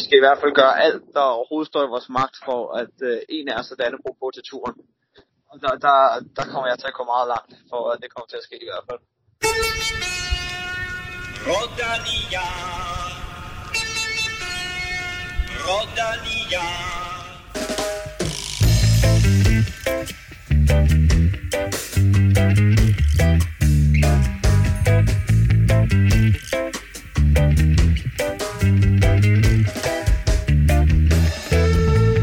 vi skal i hvert fald gøre alt, der overhovedet står i vores magt for, at øh, en af os er Dannebro på til turen. Og der, der, der kommer jeg til at gå meget langt, for at det kommer til at ske i hvert fald. Rodania. Rodania.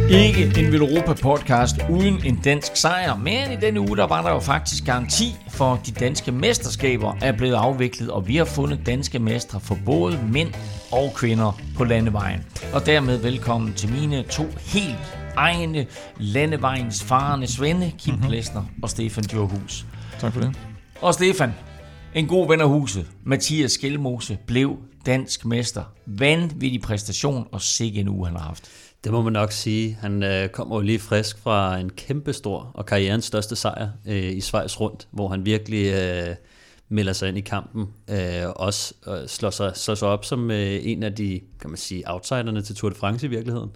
Ikke en Europa podcast uden en dansk sejr, men i denne uge der var der jo faktisk garanti for de danske mesterskaber er blevet afviklet, og vi har fundet danske mestre for både mænd og kvinder på landevejen. Og dermed velkommen til mine to helt egne landevejens farende svende, Kim mm-hmm. Plesner og Stefan Djurhus. Tak for det. Og Stefan, en god ven af huset, Mathias Skelmose, blev dansk mester. Vanvittig præstation, og sikke en uge han har haft. Det må man nok sige. Han øh, kommer jo lige frisk fra en kæmpestor og karrierens største sejr øh, i Schweiz rundt, hvor han virkelig øh, melder sig ind i kampen. Øh, også øh, slår, sig, slår sig op som øh, en af de, kan man sige, outsiderne til Tour de France i virkeligheden.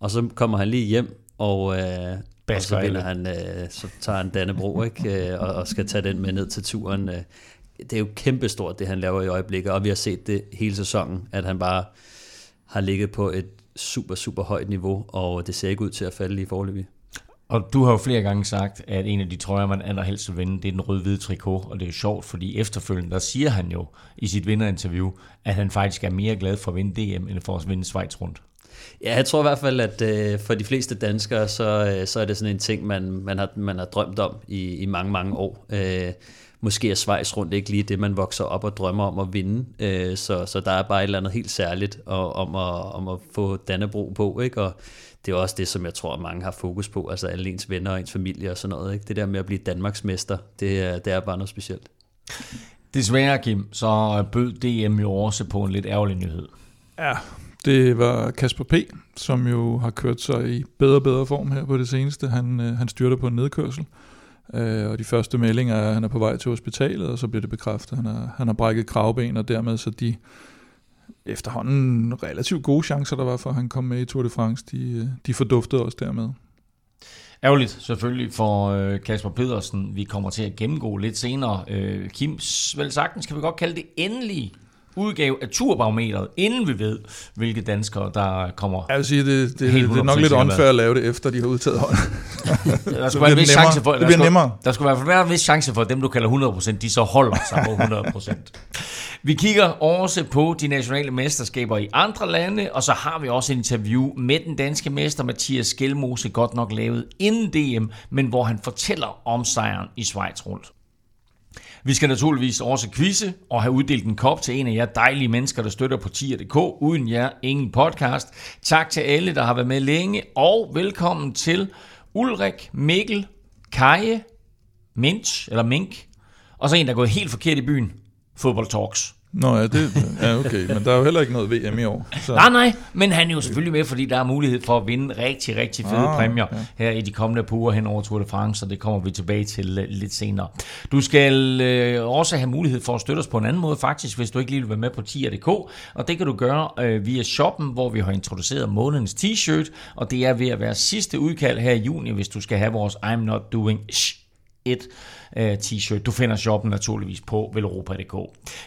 Og så kommer han lige hjem, og, øh, og så, vinder han, øh, så tager han Dannebro ikke? Øh, og, og skal tage den med ned til turen. Øh. Det er jo kæmpestort, det han laver i øjeblikket, og vi har set det hele sæsonen, at han bare har ligget på et super, super højt niveau, og det ser ikke ud til at falde lige forløbig. Og du har jo flere gange sagt, at en af de trøjer, man allerhelst vil vinde, det er den røde-hvide trikot, og det er sjovt, fordi efterfølgende, der siger han jo i sit vinderinterview, at han faktisk er mere glad for at vinde DM, end for at vinde Schweiz rundt. Ja, jeg tror i hvert fald, at øh, for de fleste danskere, så, øh, så er det sådan en ting, man, man, har, man har drømt om i, i mange, mange år. Øh, måske er Schweiz rundt ikke lige det, man vokser op og drømmer om at vinde. Øh, så, så der er bare et eller andet helt særligt og, om, at, om at få Dannebro på, ikke? og det er også det, som jeg tror, mange har fokus på, altså alle ens venner og ens familie og sådan noget. Ikke? Det der med at blive Danmarksmester, det er, det er bare noget specielt. Desværre, Kim, så bød DM jo også på en lidt ærgerlig nyhed. Ja, det var Kasper P., som jo har kørt sig i bedre og bedre form her på det seneste. Han, øh, han styrter på en nedkørsel, øh, og de første meldinger er, at han er på vej til hospitalet, og så bliver det bekræftet, at han har, han har brækket kravben, og dermed så de efterhånden relativt gode chancer, der var for, at han kom med i Tour de France, de, øh, de forduftede også dermed. Ærgerligt selvfølgelig for øh, Kasper Pedersen. Vi kommer til at gennemgå lidt senere. Øh, Kims, vel sagtens kan vi godt kalde det endelige udgave af Turbarometeret, inden vi ved, hvilke danskere, der kommer Jeg vil sige, det, det, det er nok lidt unfair at lave det, efter de har udtaget hold. der skulle være en vis chance for, det bliver nemmere. Der skulle være en vis chance for, at dem, du kalder 100%, de så holder sig på 100%. Vi kigger også på de nationale mesterskaber i andre lande, og så har vi også et interview med den danske mester Mathias Skelmose, godt nok lavet inden DM, men hvor han fortæller om sejren i Schweiz rundt. Vi skal naturligvis også quizze og have uddelt en kop til en af jer dejlige mennesker, der støtter på tier.dk. Uden jer, ingen podcast. Tak til alle, der har været med længe, og velkommen til Ulrik, Mikkel, Kaje, Minch, eller Mink, og så en, der er gået helt forkert i byen. Fodbold Talks. Nå ja, det, ja, okay, men der er jo heller ikke noget VM i år. Så. Nej, nej, men han er jo selvfølgelig med, fordi der er mulighed for at vinde rigtig, rigtig fede ah, præmier ja. her i de kommende par uger hen over Tour de France, og det kommer vi tilbage til øh, lidt senere. Du skal øh, også have mulighed for at støtte os på en anden måde faktisk, hvis du ikke lige vil være med på tier.dk, og det kan du gøre øh, via shoppen, hvor vi har introduceret månedens t-shirt, og det er ved at være sidste udkald her i juni, hvis du skal have vores I'm Not Doing shit øh, t-shirt. Du finder shoppen naturligvis på velropa.dk.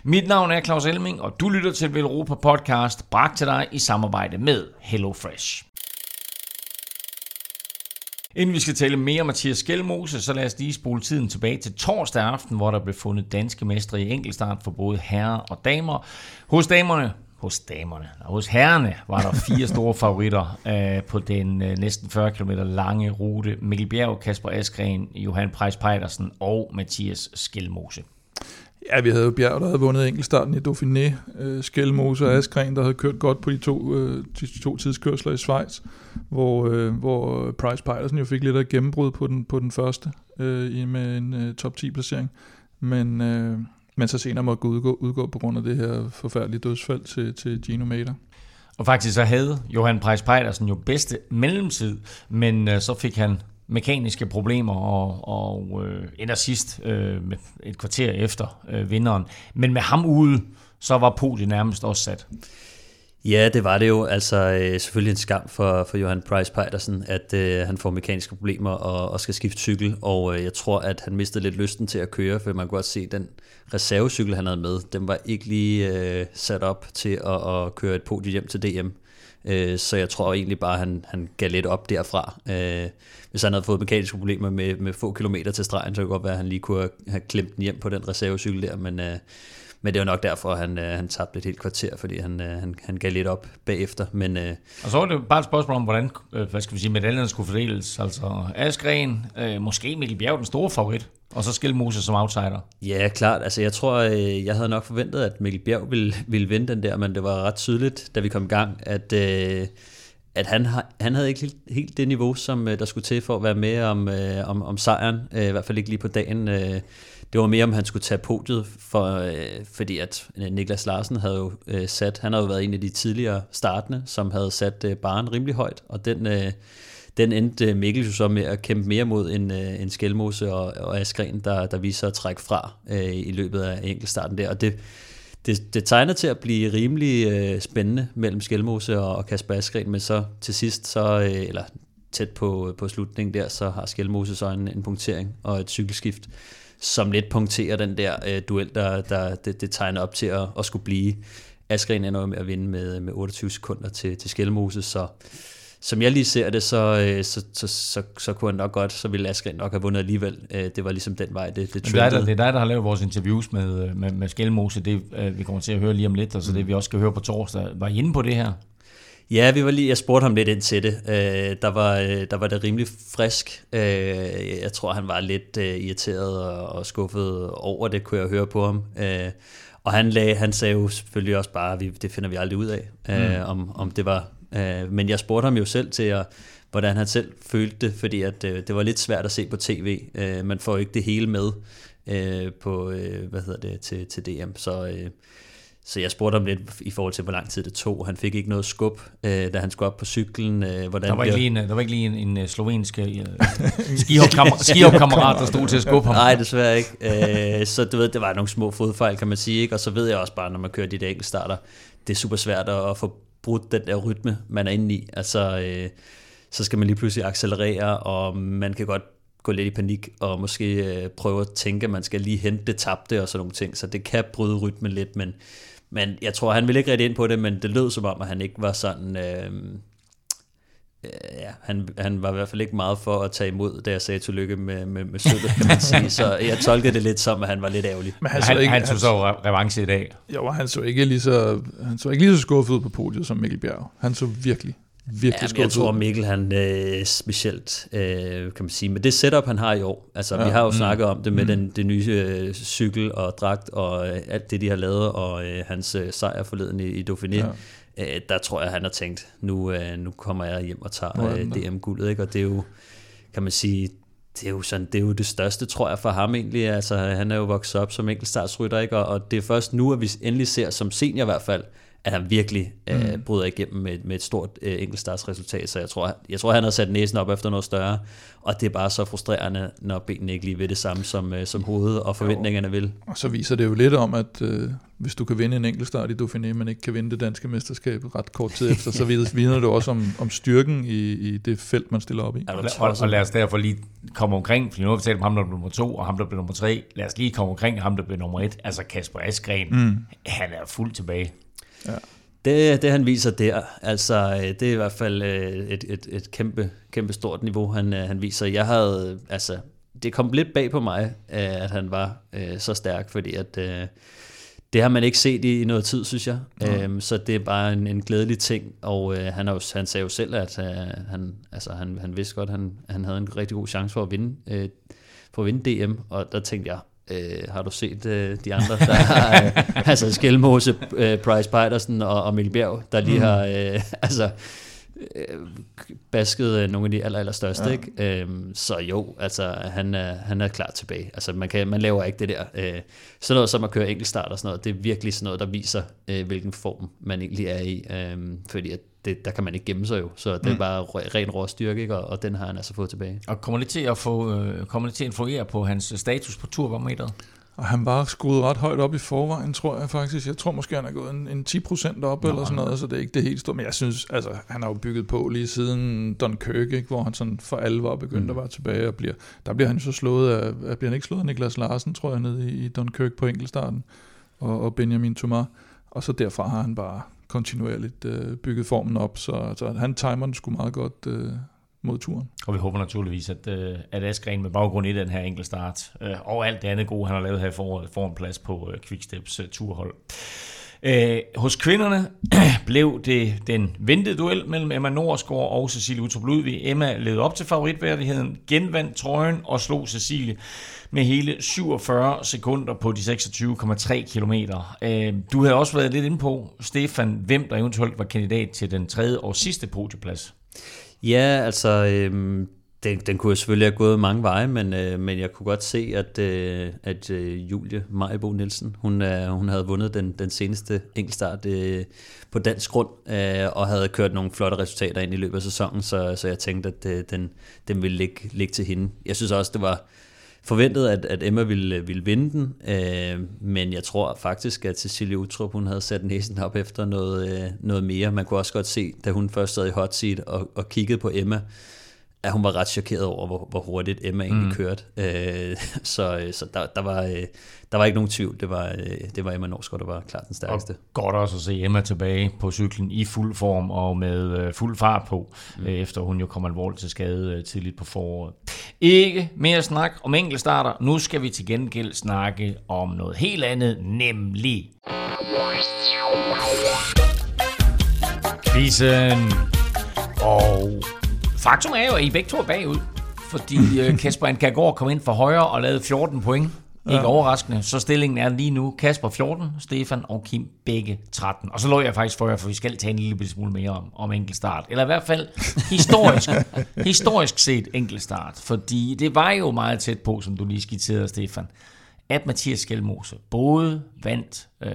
Mit navn er Claus Elming, og du lytter til Velropa Podcast, bragt til dig i samarbejde med HelloFresh. Inden vi skal tale mere om Mathias Skelmose, så lad os lige spole tiden tilbage til torsdag aften, hvor der blev fundet danske mestre i enkeltstart for både herrer og damer. Hos damerne hos damerne. Og hos herrerne var der fire store favoritter øh, på den øh, næsten 40 km lange rute. Mikkel Bjerg, Kasper Askren, Johan Preis Pejdersen og Mathias Skelmose. Ja, vi havde jo Bjerg, der havde vundet enkeltstarten i Dauphiné, øh, Skelmose og Askren, der havde kørt godt på de to, øh, de to tidskørsler i Schweiz, hvor, øh, hvor Price Pejdersen jo fik lidt af gennembrud på den, på den første øh, med en øh, top 10 placering. Men, øh, men så senere måtte udgå, udgå på grund af det her forfærdelige dødsfald til, til Gino Mater. Og faktisk så havde Johan Preis Pejdersen jo bedste mellemtid, men øh, så fik han mekaniske problemer og, og øh, ender sidst øh, et kvarter efter øh, vinderen. Men med ham ude, så var podiet nærmest også sat. Ja, det var det jo. Altså øh, selvfølgelig en skam for, for Johan Price Pedersen, at øh, han får mekaniske problemer og, og skal skifte cykel, og øh, jeg tror, at han mistede lidt lysten til at køre, for man kunne godt se, at den reservecykel, han havde med, den var ikke lige øh, sat op til at, at køre et podium hjem til DM. Øh, så jeg tror egentlig bare, at han, han gav lidt op derfra. Øh, hvis han havde fået mekaniske problemer med, med få kilometer til stregen, så kunne det godt være, at han lige kunne have klemt den hjem på den reservecykel der, men... Øh, men det var nok derfor, han, øh, han tabte et helt kvarter, fordi han, øh, han, han gav lidt op bagefter. Men, øh, og så var det bare et spørgsmål om, hvordan øh, hvad skal vi sige, medaljerne skulle fordeles. Altså Askren, øh, måske Mikkel Bjerg den store favorit, og så Skelmose som outsider. Ja, klart. Altså jeg tror, øh, jeg havde nok forventet, at Mikkel Bjerg ville, ville vinde den der, men det var ret tydeligt, da vi kom i gang, at... Øh, at han, har, han havde ikke helt, helt det niveau, som der skulle til for at være med om, øh, om, om sejren, øh, i hvert fald ikke lige på dagen. Øh, det var mere, om han skulle tage podiet, for, øh, fordi at øh, Niklas Larsen havde jo øh, sat, han havde jo været en af de tidligere startende, som havde sat øh, baren rimelig højt, og den, øh, den endte øh, Mikkel jo så med at kæmpe mere mod en, øh, en Skelmose og, og Askren, der, der viser at trække fra øh, i løbet af enkeltstarten der, og det, det, det tegner til at blive rimelig øh, spændende mellem Skelmose og, og Kasper Askren, men så til sidst, så, øh, eller tæt på, på slutningen der, så har Skelmose så en, en punktering og et cykelskift, som lidt punkterer den der øh, duel, der, der det, det tegner op til at, at skulle blive. Askren ender med at vinde med, med 28 sekunder til, til Skelmose, så som jeg lige ser det, så, øh, så, så, så, så kunne han nok godt, så ville Askren nok have vundet alligevel. Øh, det var ligesom den vej, det, det det er, der, det er dig, der har lavet vores interviews med, øh, med, med Skelmose, det vi kommer til at høre lige om lidt, og så det vi også skal høre på torsdag. Var I inde på det her? Ja, vi var lige, jeg spurgte ham lidt ind til det. Øh, der, var, der var det rimelig frisk. Øh, jeg tror, han var lidt øh, irriteret og, og skuffet over det, kunne jeg høre på ham. Øh, og han, lag, han sagde jo selvfølgelig også bare, at vi, det finder vi aldrig ud af, øh, mm. om, om det var... Øh, men jeg spurgte ham jo selv til, at, hvordan han selv følte det, fordi at, øh, det var lidt svært at se på tv. Øh, man får jo ikke det hele med øh, på, øh, hvad hedder det, til, til DM. Så... Øh, så jeg spurgte ham lidt i forhold til, hvor lang tid det tog. Han fik ikke noget skub, øh, da han skulle op på cyklen. Øh, hvordan der, var ikke lige en, der var ikke lige en, en øh, slovensk øh, skihopkammerat, der stod til at skubbe ham. Nej, desværre ikke. Øh, så du ved, det var nogle små fodfejl, kan man sige. Ikke? Og så ved jeg også bare, når man kører de der enkeltstarter, det er super svært at få brudt den der rytme, man er inde i. Altså, øh, så skal man lige pludselig accelerere, og man kan godt gå lidt i panik, og måske øh, prøve at tænke, at man skal lige hente det tabte og sådan nogle ting. Så det kan bryde rytmen lidt, men men jeg tror, han ville ikke rigtig ind på det, men det lød som om, at han ikke var sådan... Øh, øh, ja, han, han var i hvert fald ikke meget for at tage imod, da jeg sagde tillykke med, med, med støttet, kan man sige. Så jeg tolkede det lidt som, at han var lidt ærgerlig. Men han, han, ikke, han tog så revanche i dag. Jo, han så ikke lige så, han så ikke lige så skuffet ud på podiet som Mikkel Bjerg. Han så virkelig virkelig ja, jeg tror Mikkel han øh, specielt øh, kan man sige med det setup han har i år altså ja, vi har jo mm, snakket om det med mm. den det nye øh, cykel og dragt og øh, alt det de har lavet og øh, hans øh, sejr forleden i, i Dauphiné ja. øh, der tror jeg han har tænkt nu øh, nu kommer jeg hjem og tager øh, DM guldet ikke og det er jo kan man sige det er jo sådan, det er jo det største, tror jeg, for ham egentlig. Altså, han er jo vokset op som enkeltstartsrytter, ikke? Og, og det er først nu, at vi endelig ser, som senior i hvert fald, at han virkelig øh, mm. øh, bryder igennem med, med et stort øh, enkeltstartsresultat, så jeg tror, jeg tror, han har sat næsen op efter noget større, og det er bare så frustrerende, når benene ikke lige ved det samme, som, øh, som hovedet og forventningerne vil. Og så viser det jo lidt om, at øh, hvis du kan vinde en enkeltstart i Dauphiné, men ikke kan vinde det danske mesterskab ret kort tid efter, så vidner det også om, om styrken i, i det felt, man stiller op i. Ja, og, og lad os derfor lige komme omkring, for nu har vi talt om ham, der blev nummer to, og ham, der blev nummer tre. Lad os lige komme omkring ham, der blev nummer et. Altså Kasper Askren, mm. han er fuldt tilbage. Ja. Det, det han viser der, altså øh, det er i hvert fald øh, et, et, et kæmpe, kæmpe stort niveau, han, øh, han viser. Jeg havde, altså, det kom lidt bag på mig, at han var øh, så stærk, fordi at øh, det har man ikke set i, i noget tid, synes jeg. Mm. Øhm, så det er bare en, en glædelig ting, og øh, han, har jo, han sagde jo selv, at øh, han, altså, han, han vidste godt, at han, han havde en rigtig god chance for at vinde, øh, for at vinde DM, og der tænkte jeg, Øh, har du set øh, de andre, der har, øh, altså Skelmose, øh, Price Petersen og, og Mikkel Bjerg, der lige mm. har øh, altså, øh, basket øh, nogle af de aller, aller største, ja. ikke? Øhm, så jo, altså han er, han er klar tilbage. Altså man, kan, man laver ikke det der. Øh, sådan noget som at køre enkeltstart og sådan noget, det er virkelig sådan noget, der viser, øh, hvilken form man egentlig er i. Øh, fordi at det, der kan man ikke gemme sig jo, så det er mm. bare ren rå styrke, ikke? Og, og den har han altså fået tilbage. Og kommer det til at få, øh, kommer det til at influere på hans status på turbarometeret? Og han var skruet ret højt op i forvejen, tror jeg faktisk. Jeg tror måske, han er gået en, en 10% op Nå, eller sådan noget, så det er ikke det helt store. Men jeg synes, altså, han har jo bygget på lige siden Dunkirk, ikke, hvor han sådan for alvor begyndt mm. at være tilbage. Og bliver, der bliver han så slået af, bliver han ikke slået af Niklas Larsen, tror jeg, nede i, i Dunkirk på enkeltstarten, og, og Benjamin Thomas. Og så derfra har han bare kontinuerligt øh, bygget formen op, så, så han timer den sgu meget godt øh, mod turen. Og vi håber naturligvis, at, øh, at Askren med baggrund i den her enkel start, øh, og alt det andet gode, han har lavet her i foråret, får en plads på øh, Quicksteps øh, turhold. Øh, hos kvinderne blev det den ventede duel mellem Emma Norsgaard og Cecilie Utrup Ludvig. Emma led op til favoritværdigheden, genvandt trøjen og slog Cecilie med hele 47 sekunder på de 26,3 km. Øh, du havde også været lidt inde på, Stefan, hvem der eventuelt var kandidat til den tredje og sidste podieplads. Ja, altså, øh, den, den kunne selvfølgelig have gået mange veje, men, øh, men jeg kunne godt se, at, øh, at øh, Julie Majbo Nielsen, hun, øh, hun havde vundet den, den seneste enkeltstart øh, på dansk grund, øh, og havde kørt nogle flotte resultater ind i løbet af sæsonen, så, så jeg tænkte, at øh, den, den ville ligge, ligge til hende. Jeg synes også, det var forventet, at, at Emma ville, ville vinde den, øh, men jeg tror faktisk, at Cecilie Utrup, hun havde sat næsen op efter noget, øh, noget mere. Man kunne også godt se, da hun først sad i hot seat og, og kiggede på Emma, at hun var ret chokeret over, hvor, hvor hurtigt Emma egentlig mm. kørte. Øh, så så der, der, var, øh, der var ikke nogen tvivl. Det var, øh, det var Emma Norsgaard, der var klart den stærkeste. Og godt også at se Emma tilbage på cyklen i fuld form og med øh, fuld fart på, mm. øh, efter hun jo kom alvorligt til skade øh, tidligt på foråret. Ikke mere snak om enkeltstarter. Nu skal vi til gengæld snakke om noget helt andet, nemlig... Quizzen. Og Faktum er jo, at I begge to er bagud, fordi øh, Kasper Ankagård kom ind for højre og lavede 14 point. Ikke ja. overraskende. Så stillingen er lige nu Kasper 14, Stefan og Kim begge 13. Og så lå jeg faktisk for jer, for vi skal tage en lille smule mere om, om enkeltstart. Eller i hvert fald historisk, historisk set enkeltstart. Fordi det var jo meget tæt på, som du lige skitserede, Stefan, at Mathias Skelmose både vandt øh,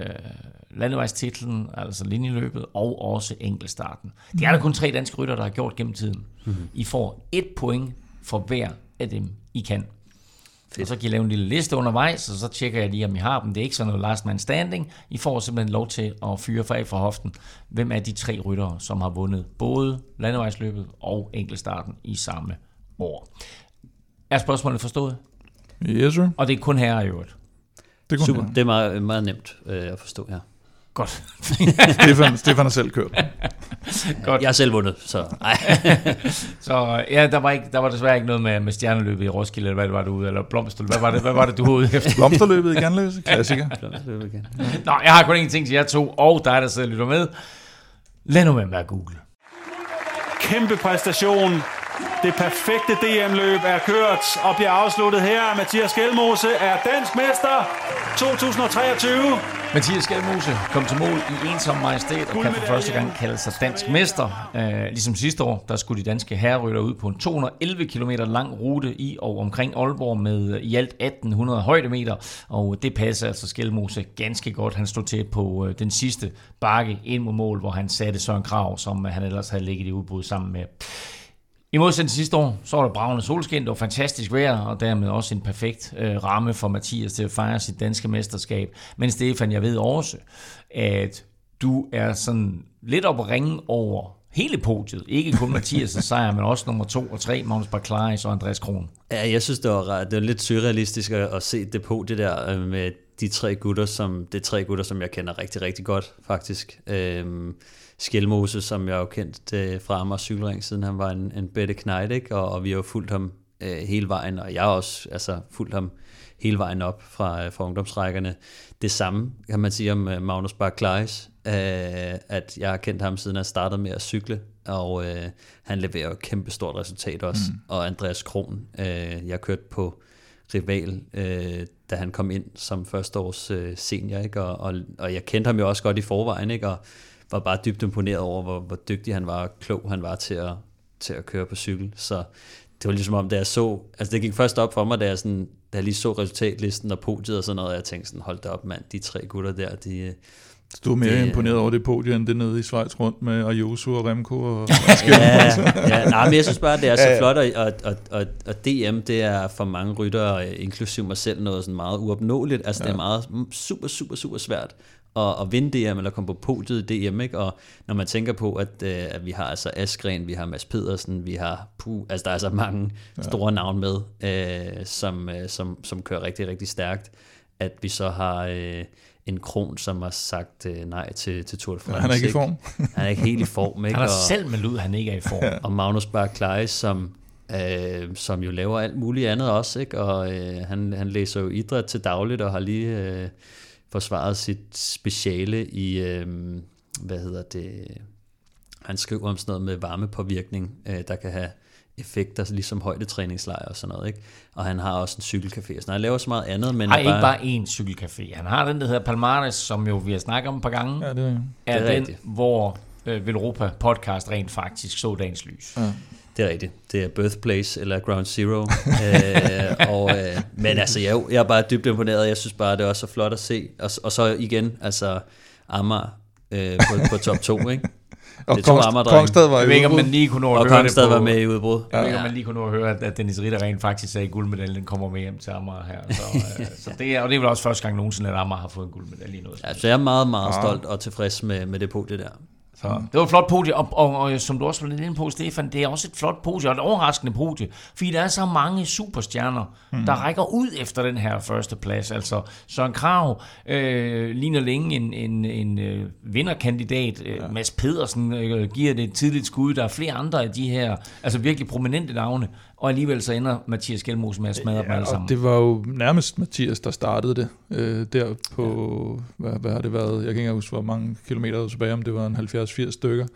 landevejstitlen, altså linjeløbet, og også enkeltstarten. Det er der kun tre danske rytter, der har gjort gennem tiden. Mm-hmm. I får et point for hver af dem, I kan. Fedt. Og så kan I lave en lille liste undervejs, og så tjekker jeg lige, om I har dem. Det er ikke sådan noget last man standing. I får simpelthen lov til at fyre for af fra hoften. Hvem er de tre ryttere, som har vundet både landevejsløbet og enkeltstarten i samme år? Er spørgsmålet forstået? Yes, sir. Og det er kun her i øvrigt. Det er Super. Her. Det er meget, meget nemt øh, at forstå her. Godt. Stefan, Stefan har selv kørt. Godt. Jeg har selv vundet, så nej. så ja, der var, ikke, der var desværre ikke noget med, med stjerneløbet i Roskilde, eller hvad det var du ude, eller blomsterløbet. Hvad var det, hvad var det du var ude efter? blomsterløbet i Ganløse, klassiker. blomsterløbet igen. Nå, jeg har kun én ting til jer to, og dig, der sidder og lytter med. Lad nu med at google. Kæmpe præstation det perfekte DM-løb er kørt og bliver afsluttet her. Mathias Gjelmose er dansk mester 2023. Mathias Skelmose kom til mål i ensom majestæt og kan for første gang kalde sig dansk mester. Uh, ligesom sidste år, der skulle de danske herrerytter ud på en 211 km lang rute i og omkring Aalborg med i alt 1800 højdemeter. Og det passer altså Skelmose ganske godt. Han stod til på øh, den sidste bakke ind mod mål, hvor han satte Søren Krav, som han ellers havde ligget i udbud sammen med. I modsætning til sidste år, så var der bravende solskin, det var fantastisk vejr, og dermed også en perfekt øh, ramme for Mathias til at fejre sit danske mesterskab. Men Stefan, jeg ved også, at du er sådan lidt op at ringe over hele podiet. Ikke kun Mathias' sejr, men også nummer to og tre, Magnus Barclays og Andreas Kron. Ja, jeg synes, det var, det var lidt surrealistisk at, at se det på det der øh, med de tre gutter, som, det tre gutter, som jeg kender rigtig, rigtig godt, faktisk. Øhm, Skjelmose, som jeg jo kendt øh, fra Amager Cykelring, siden han var en, en bedte knight, ikke? Og, og vi har jo fulgt ham øh, hele vejen, og jeg har også altså, fulgt ham hele vejen op fra, øh, fra ungdomsrækkerne. Det samme kan man sige om uh, Magnus Barclays, øh, at jeg har kendt ham siden han startede med at cykle, og øh, han leverer jo et kæmpe stort resultat også. Mm. Og Andreas Kron, øh, jeg kørte på rival, øh, da han kom ind som førsteårs øh, senior, ikke? Og, og, og jeg kendte ham jo også godt i forvejen, ikke? og var bare dybt imponeret over, hvor, hvor dygtig han var, og klog han var til at, til at køre på cykel. Så det var ligesom om, da jeg så, altså det gik først op for mig, da jeg, sådan, da jeg lige så resultatlisten og podiet og sådan noget, og jeg tænkte sådan, hold da op mand, de tre gutter der, de, Du er mere det, imponeret over det podium, end det nede i Schweiz rundt med Ayuso og Remco og, og ja, ja, nej, men jeg synes bare, det er så ja, ja. flot, og, og, og, og DM, det er for mange ryttere, inklusive mig selv, noget sådan meget uopnåeligt. Altså, ja. det er meget super, super, super svært at, at vinde DM, eller komme på podiet i DM, ikke? og når man tænker på, at, øh, at vi har altså Askren, vi har Mads Pedersen, vi har puh, altså der er så mange store ja. navn med, øh, som, øh, som, som kører rigtig, rigtig stærkt, at vi så har... Øh, en kron, som har sagt øh, nej til, til Tour de France. Ja, han er ikke i form. han er ikke helt i form. Ikke? Han har selv meldt ud, han ikke er i form. ja. Og Magnus Barclay, som, øh, som jo laver alt muligt andet også, ikke? og øh, han, han læser jo idræt til dagligt, og har lige øh, forsvaret sit speciale i, øh, hvad hedder det, han skriver om sådan noget med varmepåvirkning, øh, der kan have effekter, ligesom højdetræningslejr og sådan noget. Ikke? Og han har også en cykelcafé. Så han laver så meget andet. Men har ikke bare én cykelcafé. Han har den, der hedder Palmares, som jo vi har snakket om et par gange. Ja, det er, er, det er den, rigtigt. hvor øh, Velropa podcast rent faktisk så dagens lys. Ja. Det er rigtigt. Det er Birthplace eller Ground Zero. øh, og, øh, men altså, jeg, jeg er bare dybt imponeret. Jeg synes bare, det er også så flot at se. Og, og så igen, altså Amager øh, på, på top 2, ikke? Og det Kongs, Kongstad var. Jeg ved ikke, om man lige kunne nå at høre det på, var med i udbrud. Jeg ved ikke, om man lige kunne nå at høre, at Dennis Ritter rent faktisk sagde, at guldmedaljen kommer med hjem til Amager her. Så, øh, så det er, og det er vel også første gang nogensinde, at Amager har fået en guldmedalje i noget. Ja, så jeg er meget, meget stolt og tilfreds med, med det podie der. Så. Det var et flot podie, og, og, og, som du også var lidt inde på, Stefan, det er også et flot podie, og et overraskende podie, fordi der er så mange superstjerner, mm. der rækker ud efter den her første plads. Altså Søren Krav øh, ligner længe en, en, en øh, vinderkandidat. Øh, ja. Mads Pedersen øh, giver det et tidligt skud. Der er flere andre af de her, altså virkelig prominente navne, og alligevel så ender Mathias Gjelmose med at smadre ja, dem alle sammen. det var jo nærmest Mathias, der startede det. Øh, der på, ja. hvad, hvad har det været? Jeg kan ikke huske, hvor mange kilometer tilbage, om det var en 70-80 stykker.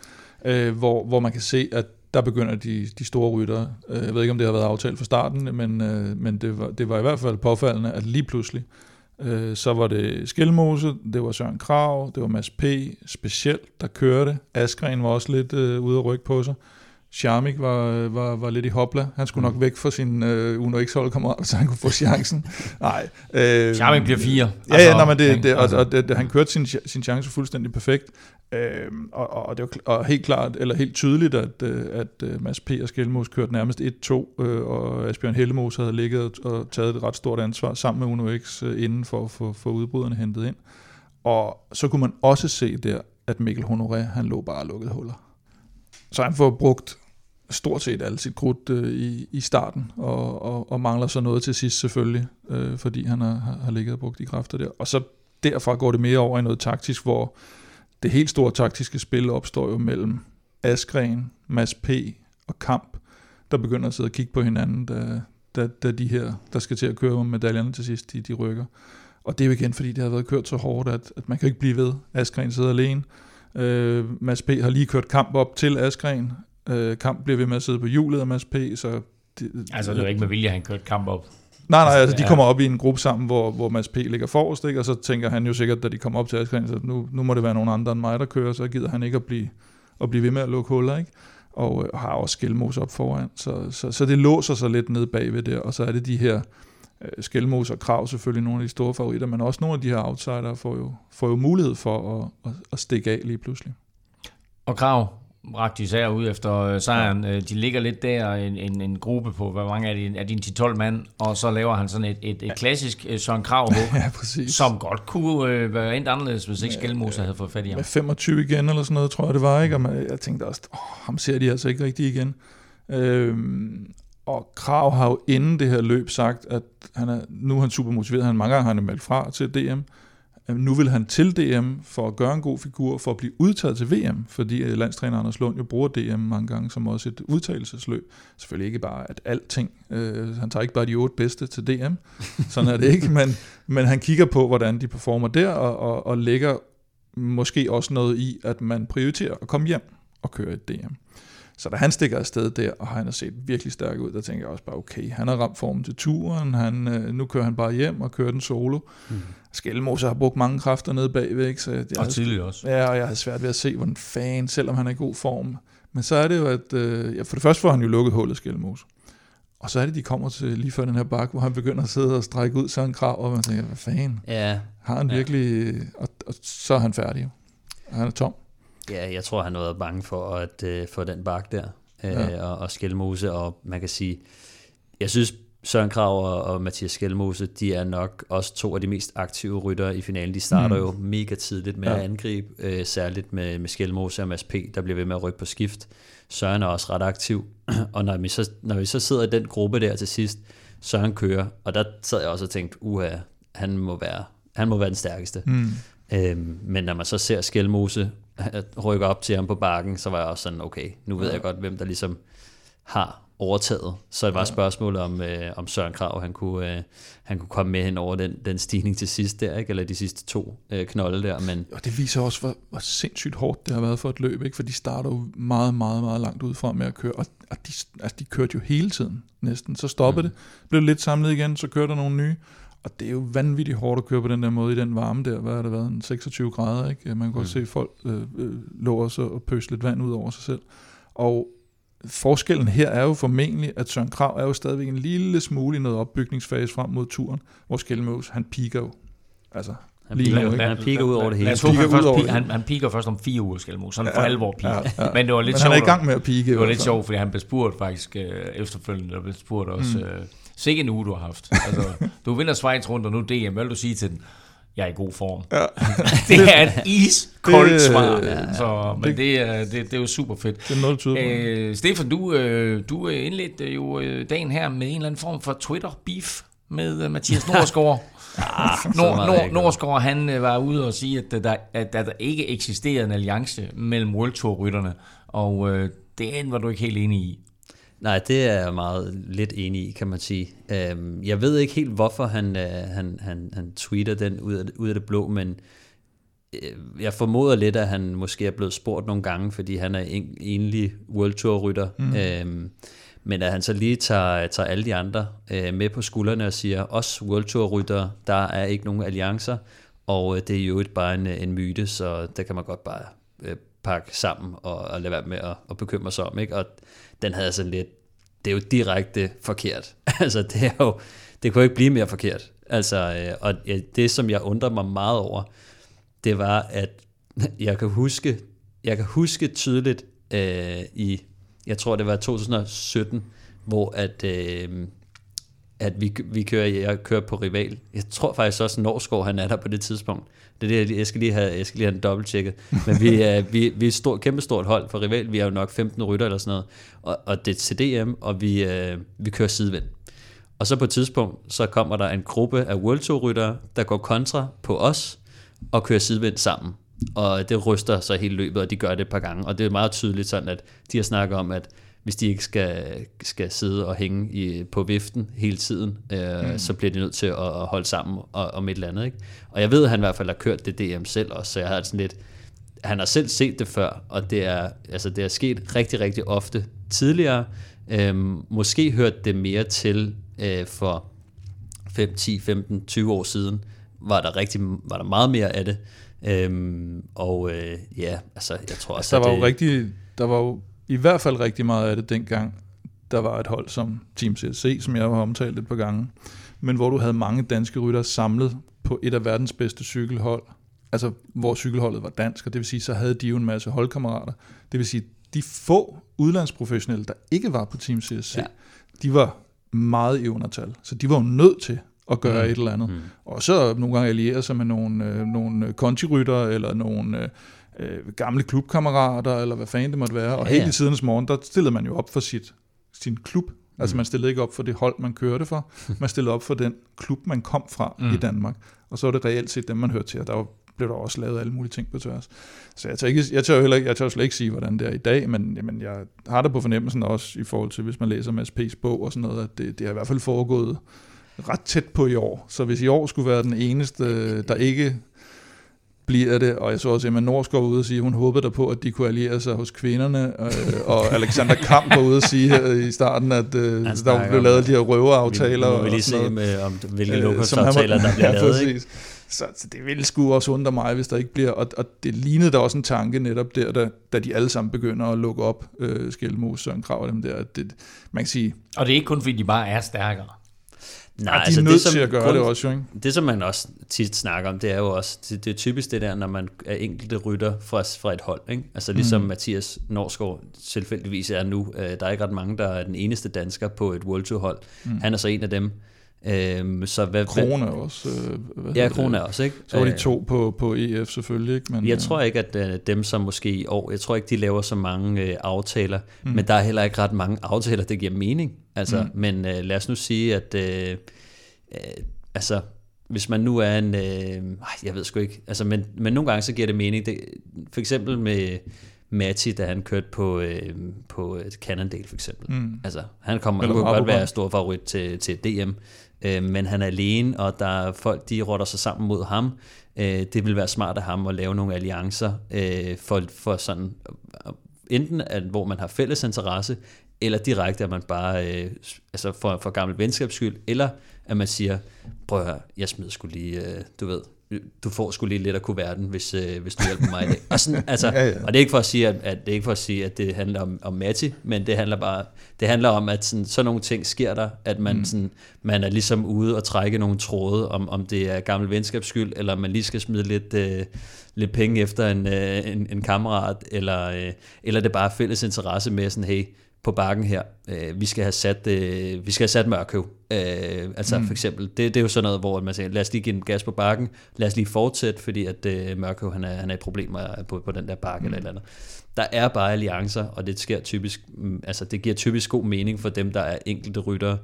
Øh, hvor, hvor man kan se, at der begynder de, de store ryttere. Øh, jeg ved ikke, om det har været aftalt fra starten, men, øh, men det, var, det var i hvert fald påfaldende, at lige pludselig, øh, så var det Skelmose, det var Søren Krav, det var Mads P. specielt, der kørte. Askren var også lidt øh, ude at rykke på sig. Charmik var, var, var lidt i hopla. Han skulle nok mm. væk fra sin øh, Uno X-hold kammerat, så han kunne få chancen. Nej. Øh, Charmik bliver fire. Ja, ja, nej, men det, det, og, og det, det, han kørte sin, sin chance fuldstændig perfekt. Øh, og, og, det var og helt klart, eller helt tydeligt, at, øh, at øh, Mads P. og Skelmos kørte nærmest 1-2, øh, og Asbjørn Hellemos havde ligget og taget et ret stort ansvar sammen med Uno X øh, inden for at få for udbryderne hentet ind. Og så kunne man også se der, at Mikkel Honoré, han lå bare lukket huller. Så han får brugt stort set alt sit krudt øh, i, i starten, og, og, og mangler så noget til sidst selvfølgelig, øh, fordi han har, har ligget og brugt de kræfter der. Og så derfra går det mere over i noget taktisk, hvor det helt store taktiske spil opstår jo mellem Askren, Mads P. og Kamp, der begynder at sidde og kigge på hinanden, da, da, da de her, der skal til at køre med medaljerne til sidst, de, de rykker. Og det er jo igen, fordi det har været kørt så hårdt, at, at man kan ikke blive ved. Askren sidder alene. Øh, Mads P. har lige kørt kamp op til Askren, Øh, kamp bliver ved med at sidde på hjulet af Mads P. Så det, altså det er ikke med vilje, at han kørte kamp op. Nej, nej, altså de kommer op i en gruppe sammen, hvor, hvor Mads P. ligger forrest, ikke? og så tænker han jo sikkert, da de kommer op til Askren, så nu, nu må det være nogen andre end mig, der kører, så gider han ikke at blive, at blive ved med at lukke huller, ikke? og øh, har også skælmos op foran, så, så, så det låser sig lidt ned bagved der, og så er det de her øh, skælmos og krav selvfølgelig nogle af de store favoritter, men også nogle af de her outsidere får jo, får jo mulighed for at, at, at stikke af lige pludselig. Og krav, bragte især ud efter øh, sejren. Ja. Øh, de ligger lidt der, en, en, en gruppe på, hvor mange er de? Er de 10-12 mand? Og så laver han sådan et, et, et klassisk uh, Søren Krav ja, præcis. som godt kunne uh, være endt anderledes, hvis ikke Skelmose ja, havde fået fat i ham. Med 25 igen, eller sådan noget, tror jeg det var, ikke? Og man, jeg tænkte også, åh, ham ser de altså ikke rigtig igen. Øhm, og Krav har jo inden det her løb sagt, at han er, nu er han super motiveret. Han mange gange har han meldt fra til DM nu vil han til DM for at gøre en god figur, for at blive udtaget til VM, fordi landstræner Anders Lund jo bruger DM mange gange som også et udtagelsesløb. Selvfølgelig ikke bare, at alting, øh, han tager ikke bare de otte bedste til DM, sådan er det ikke, men, men han kigger på, hvordan de performer der, og, og, og lægger måske også noget i, at man prioriterer at komme hjem og køre et DM. Så da han stikker afsted der, og han har set virkelig stærk ud, der tænker jeg også bare, okay, han har ramt formen til turen, han, øh, nu kører han bare hjem og kører den solo. Mm. Skelmose har brugt mange kræfter nede bagved, så jeg, og tidligt også. Ja, og jeg har svært ved at se, hvordan fan, selvom han er i god form. Men så er det jo, at øh, ja, for det første får han jo lukket hullet Skelmose. Og så er det, de kommer til lige før den her bakke, hvor han begynder at sidde og strække ud, så en krav, og man tænker, hvad fanden? Ja. Har han virkelig... Og, og så er han færdig. Han er tom. Ja, jeg tror, han har været bange for at uh, få den bak der, uh, ja. og, og Skelmose, og man kan sige, jeg synes, Søren Krav og, og Mathias Skelmose, de er nok også to af de mest aktive rytter i finalen. De starter mm. jo mega tidligt med ja. at angribe, uh, særligt med, med Skelmose og Mads P., der bliver ved med at rykke på skift. Søren er også ret aktiv, og når vi, så, når vi så sidder i den gruppe der til sidst, Søren kører, og der sad jeg også og tænkte, uha, han må være, han må være den stærkeste. Mm. Øhm, men når man så ser Skelmose rykke op til ham på bakken, så var jeg også sådan, okay, nu ved jeg godt, hvem der ligesom har overtaget. Så det var et spørgsmål om, øh, om Søren Krav, han kunne, øh, han kunne komme med hen over den, den stigning til sidst der, ikke? eller de sidste to øh, knolde der. Men... Og det viser også, hvor, hvor sindssygt hårdt det har været for et løb, ikke? for de starter jo meget, meget, meget langt ud fra med at køre, og, og de, altså, de kørte jo hele tiden næsten. Så stoppede mm. det, blev lidt samlet igen, så kørte der nogle nye, og det er jo vanvittigt hårdt at køre på den der måde i den varme der. Hvad har det været? En 26 grader, ikke? Man kan godt mm. se folk øh, øh, lå sig og pøse lidt vand ud over sig selv. Og forskellen her er jo formentlig, at Søren Krav er jo stadigvæk en lille smule i noget opbygningsfase frem mod turen, hvor Skelmøs, han piker jo. Altså, han lige piker, nu, ikke? Han piker ud over det hele. Han, først, over han, han piker først om fire uger, Skelmos. Han ja, for alvor piker. Ja, ja. Men det var lidt Men sjovt. han er i gang med at pike. Det var lidt sjovt, fordi han blev spurgt faktisk øh, efterfølgende, der blev spurgt også, mm. øh, sikke en uge du har haft. Altså, du vinder Schweiz rundt, og nu DM. Hvad vil du sige til den? jeg er i god form. Ja. det er et iskoldt svar. Ja, så, men det, det, er, det, det er jo super fedt. Det er noget, tyder øh, Stefan, du, øh, du indledte jo øh, dagen her med en eller anden form for Twitter-beef med Mathias Nordsgaard. ah, Nord, Nord, Nordsgaard, han var ude og sige, at der, at der ikke eksisterer en alliance mellem World Tour-rytterne, og øh, det var du ikke helt enig i. Nej, det er jeg meget lidt enig i, kan man sige. Øhm, jeg ved ikke helt, hvorfor han, øh, han, han, han tweeter den ud af, ud af det blå, men øh, jeg formoder lidt, at han måske er blevet spurgt nogle gange, fordi han er en enlig World Tour rytter. Mm. Øhm, men at han så lige tager, tager alle de andre øh, med på skuldrene og siger, os World Tour rytter, der er ikke nogen alliancer, og øh, det er jo et bare en, en myte, så det kan man godt bare øh, pakke sammen og, og lade være med at, at bekymre sig om. Ikke? Og den havde sådan lidt, det er jo direkte forkert. altså det er jo, det kunne ikke blive mere forkert. Altså, øh, og det som jeg undrer mig meget over, det var, at jeg kan huske, jeg kan huske tydeligt øh, i, jeg tror det var 2017, hvor at, øh, at vi, vi kører, jeg kører på rival. Jeg tror faktisk også, at Norskov han er der på det tidspunkt. Det er det, jeg skal lige have, jeg skal lige have den dobbelttjekket. Men vi er, vi, vi er et stort, kæmpestort hold for rival. Vi er jo nok 15 rytter eller sådan noget. Og, og det er CDM, og vi, øh, vi kører sidevind. Og så på et tidspunkt, så kommer der en gruppe af World Tour ryttere, der går kontra på os, og kører sidevind sammen. Og det ryster så hele løbet, og de gør det et par gange. Og det er meget tydeligt sådan, at de har snakket om, at hvis de ikke skal, skal sidde og hænge i, på viften hele tiden, øh, mm. så bliver de nødt til at, at holde sammen og, om et eller andet. Ikke? Og jeg ved, at han i hvert fald har kørt det DM selv også, så jeg har sådan lidt, han har selv set det før, og det er, altså det er sket rigtig, rigtig ofte tidligere. Øhm, måske hørt det mere til øh, for 5, 10, 15, 20 år siden, var der, rigtig, var der meget mere af det. Øhm, og øh, ja, altså jeg tror også, altså, der var jo rigtig, der var jo i hvert fald rigtig meget af det dengang, der var et hold som Team CSC, som jeg har omtalt et par gange, men hvor du havde mange danske ryttere samlet på et af verdens bedste cykelhold, altså hvor cykelholdet var dansk, og det vil sige, så havde de jo en masse holdkammerater. Det vil sige, de få udlandsprofessionelle, der ikke var på Team CSC, ja. de var meget i undertal, så de var jo nødt til at gøre mm. et eller andet. Mm. Og så nogle gange alliere sig med nogle, øh, nogle kontirytter, eller nogle øh, øh, gamle klubkammerater, eller hvad fanden det måtte være. Og ja, helt i tidens morgen, der stillede man jo op for sit, sin klub. Altså mm. man stillede ikke op for det hold, man kørte for. Man stillede op for den klub, man kom fra mm. i Danmark. Og så var det reelt set dem, man hørte til. Og der var, blev der også lavet alle mulige ting på tværs. Så jeg tør, ikke, jeg tør, heller jeg tør slet ikke sige, hvordan det er i dag, men jamen, jeg har det på fornemmelsen også i forhold til, hvis man læser Mads P's bog og sådan noget, at det, det har i hvert fald foregået ret tæt på i år. Så hvis i år skulle være den eneste, der ikke bliver det, og jeg så også Emma Norsgaard ude og sige, at hun håbede der på, at de kunne alliere sig hos kvinderne, og, og Alexander Kamp var ude og sige her i starten, at uh, der blev lavet de her røveaftaler. Vi, vi må lige se, med, om hvilke øh, lokumsaftaler, der bliver ja, lavet. Ikke? Så, så det ville sgu også undre mig, hvis der ikke bliver, og, og det lignede der også en tanke netop der, da, da de alle sammen begynder at lukke op, øh, Skelmos, Søren Krav og dem der. Det, man kan sige... Og det er ikke kun, fordi de bare er stærkere. Nej, ja, de altså er nødt det, som, til at gøre grund, det også, jo, ikke? Det, som man også tit snakker om, det er jo også, det, det er typisk det der, når man er enkelte rytter fra, fra et hold, ikke? Altså ligesom mm. Mathias Norsgaard tilfældigvis er nu. Øh, der er ikke ret mange, der er den eneste dansker på et World Tour hold. Mm. Han er så en af dem. Øhm, så hvad, Krone også. Øh, hvad ja, Krone er også, ikke? Så var de øh, to på, på EF selvfølgelig, ikke? Men, jeg øh, tror ikke, at øh, dem som måske i år, jeg tror ikke, de laver så mange øh, aftaler, mm. men der er heller ikke ret mange aftaler, det giver mening. Altså, mm. Men øh, lad os nu sige, at øh, øh, altså, hvis man nu er en, øh, jeg ved sgu ikke, altså, men, men nogle gange så giver det mening. Det, for eksempel med Matti, da han kørte på, øh, på Cannondale for eksempel. Mm. Altså, han kommer, kunne godt være stor favorit til, til DM øh, men han er alene, og der er folk, de rotter sig sammen mod ham. Øh, det vil være smart af ham at lave nogle alliancer øh, for, for sådan, øh, enten at, hvor man har fælles interesse, eller direkte, at man bare, øh, altså for, for gammel venskabs skyld, eller at man siger, prøv at høre, jeg smider skulle lige, øh, du ved, du får skulle lige lidt af kuverten, hvis, øh, hvis du hjælper mig i dag. Og, sådan, altså, ja, ja. og det er ikke for at sige, at, at, det er ikke for at sige, at det handler om, om Matti, men det handler bare, det handler om, at sådan, sådan nogle ting sker der, at man, mm. sådan, man er ligesom ude og trække nogle tråde, om, om det er gammel venskabs skyld, eller man lige skal smide lidt, øh, lidt penge efter en, øh, en, en kammerat, eller, øh, eller det er bare fælles interesse med sådan, hey, på bakken her. Øh, vi skal have sat, øh, vi skal have sat Mørkøv. Øh, altså mm. for eksempel, det, det er jo sådan noget, hvor man siger, lad os lige give en gas på bakken, lad os lige fortsætte, fordi at øh, Mørkøv, han er, han er i problemer på, på den der bakke mm. eller eller andet. Der er bare alliancer, og det sker typisk, mm, altså det giver typisk god mening for dem, der er enkelte ryttere,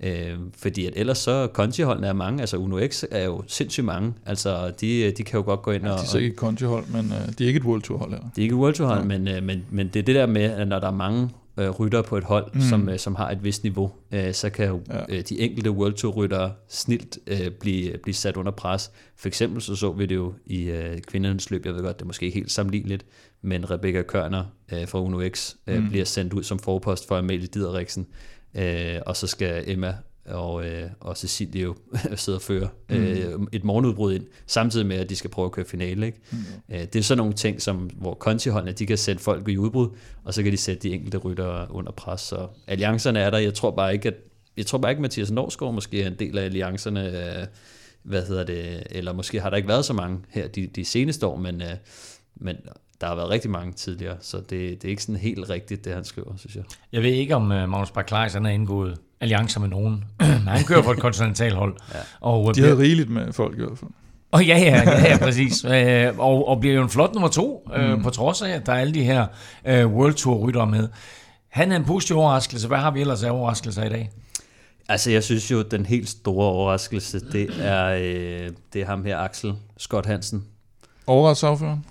Øh, fordi at ellers så Conti-holdene er mange, altså Uno X er jo sindssygt mange, altså de, de kan jo godt gå ind og... Ja, de er så ikke et Conti-hold, men uh, de er ikke et World Tour hold her. Det er ikke et World Tour hold, ja. men, uh, men, men det er det der med, at når der er mange øh, rytter på et hold, mm. som, øh, som har et vist niveau, øh, så kan jo ja. øh, de enkelte World Tour ryttere snilt øh, blive, blive sat under pres. For eksempel så så vi det jo i øh, kvindernes løb, jeg ved godt, det er måske ikke helt sammenligneligt, men Rebecca Kørner øh, fra Uno X øh, mm. bliver sendt ud som forpost for Amalie Dideriksen, øh, og så skal Emma og, øh, og Cecilie jo sidder og fører mm. øh, et morgenudbrud ind, samtidig med, at de skal prøve at køre finale. Ikke? Mm. Øh, det er sådan nogle ting, som, hvor kontiholdene, de kan sætte folk i udbrud, og så kan de sætte de enkelte rytter under pres. Så alliancerne er der. Jeg tror bare ikke, at jeg tror bare ikke, at Mathias Norsgaard måske er en del af alliancerne, øh, hvad hedder det, eller måske har der ikke været så mange her de, de seneste år, men, øh, men der har været rigtig mange tidligere, så det, det er ikke sådan helt rigtigt, det han skriver, synes jeg. Jeg ved ikke, om uh, Magnus Barclays han er indgået alliancer med nogen. Han kører på et kontinentalhold. ja. og, De har rigeligt med folk i hvert fald. Og ja, ja, ja, ja præcis. Øh, og, og bliver jo en flot nummer to, øh, mm. på trods af, at der er alle de her øh, World Tour rytter med. Han er en positiv overraskelse. Hvad har vi ellers af overraskelser i dag? Altså, jeg synes jo, at den helt store overraskelse, det er, øh, det er ham her, Axel Scott Hansen. Overraskelsesafføreren?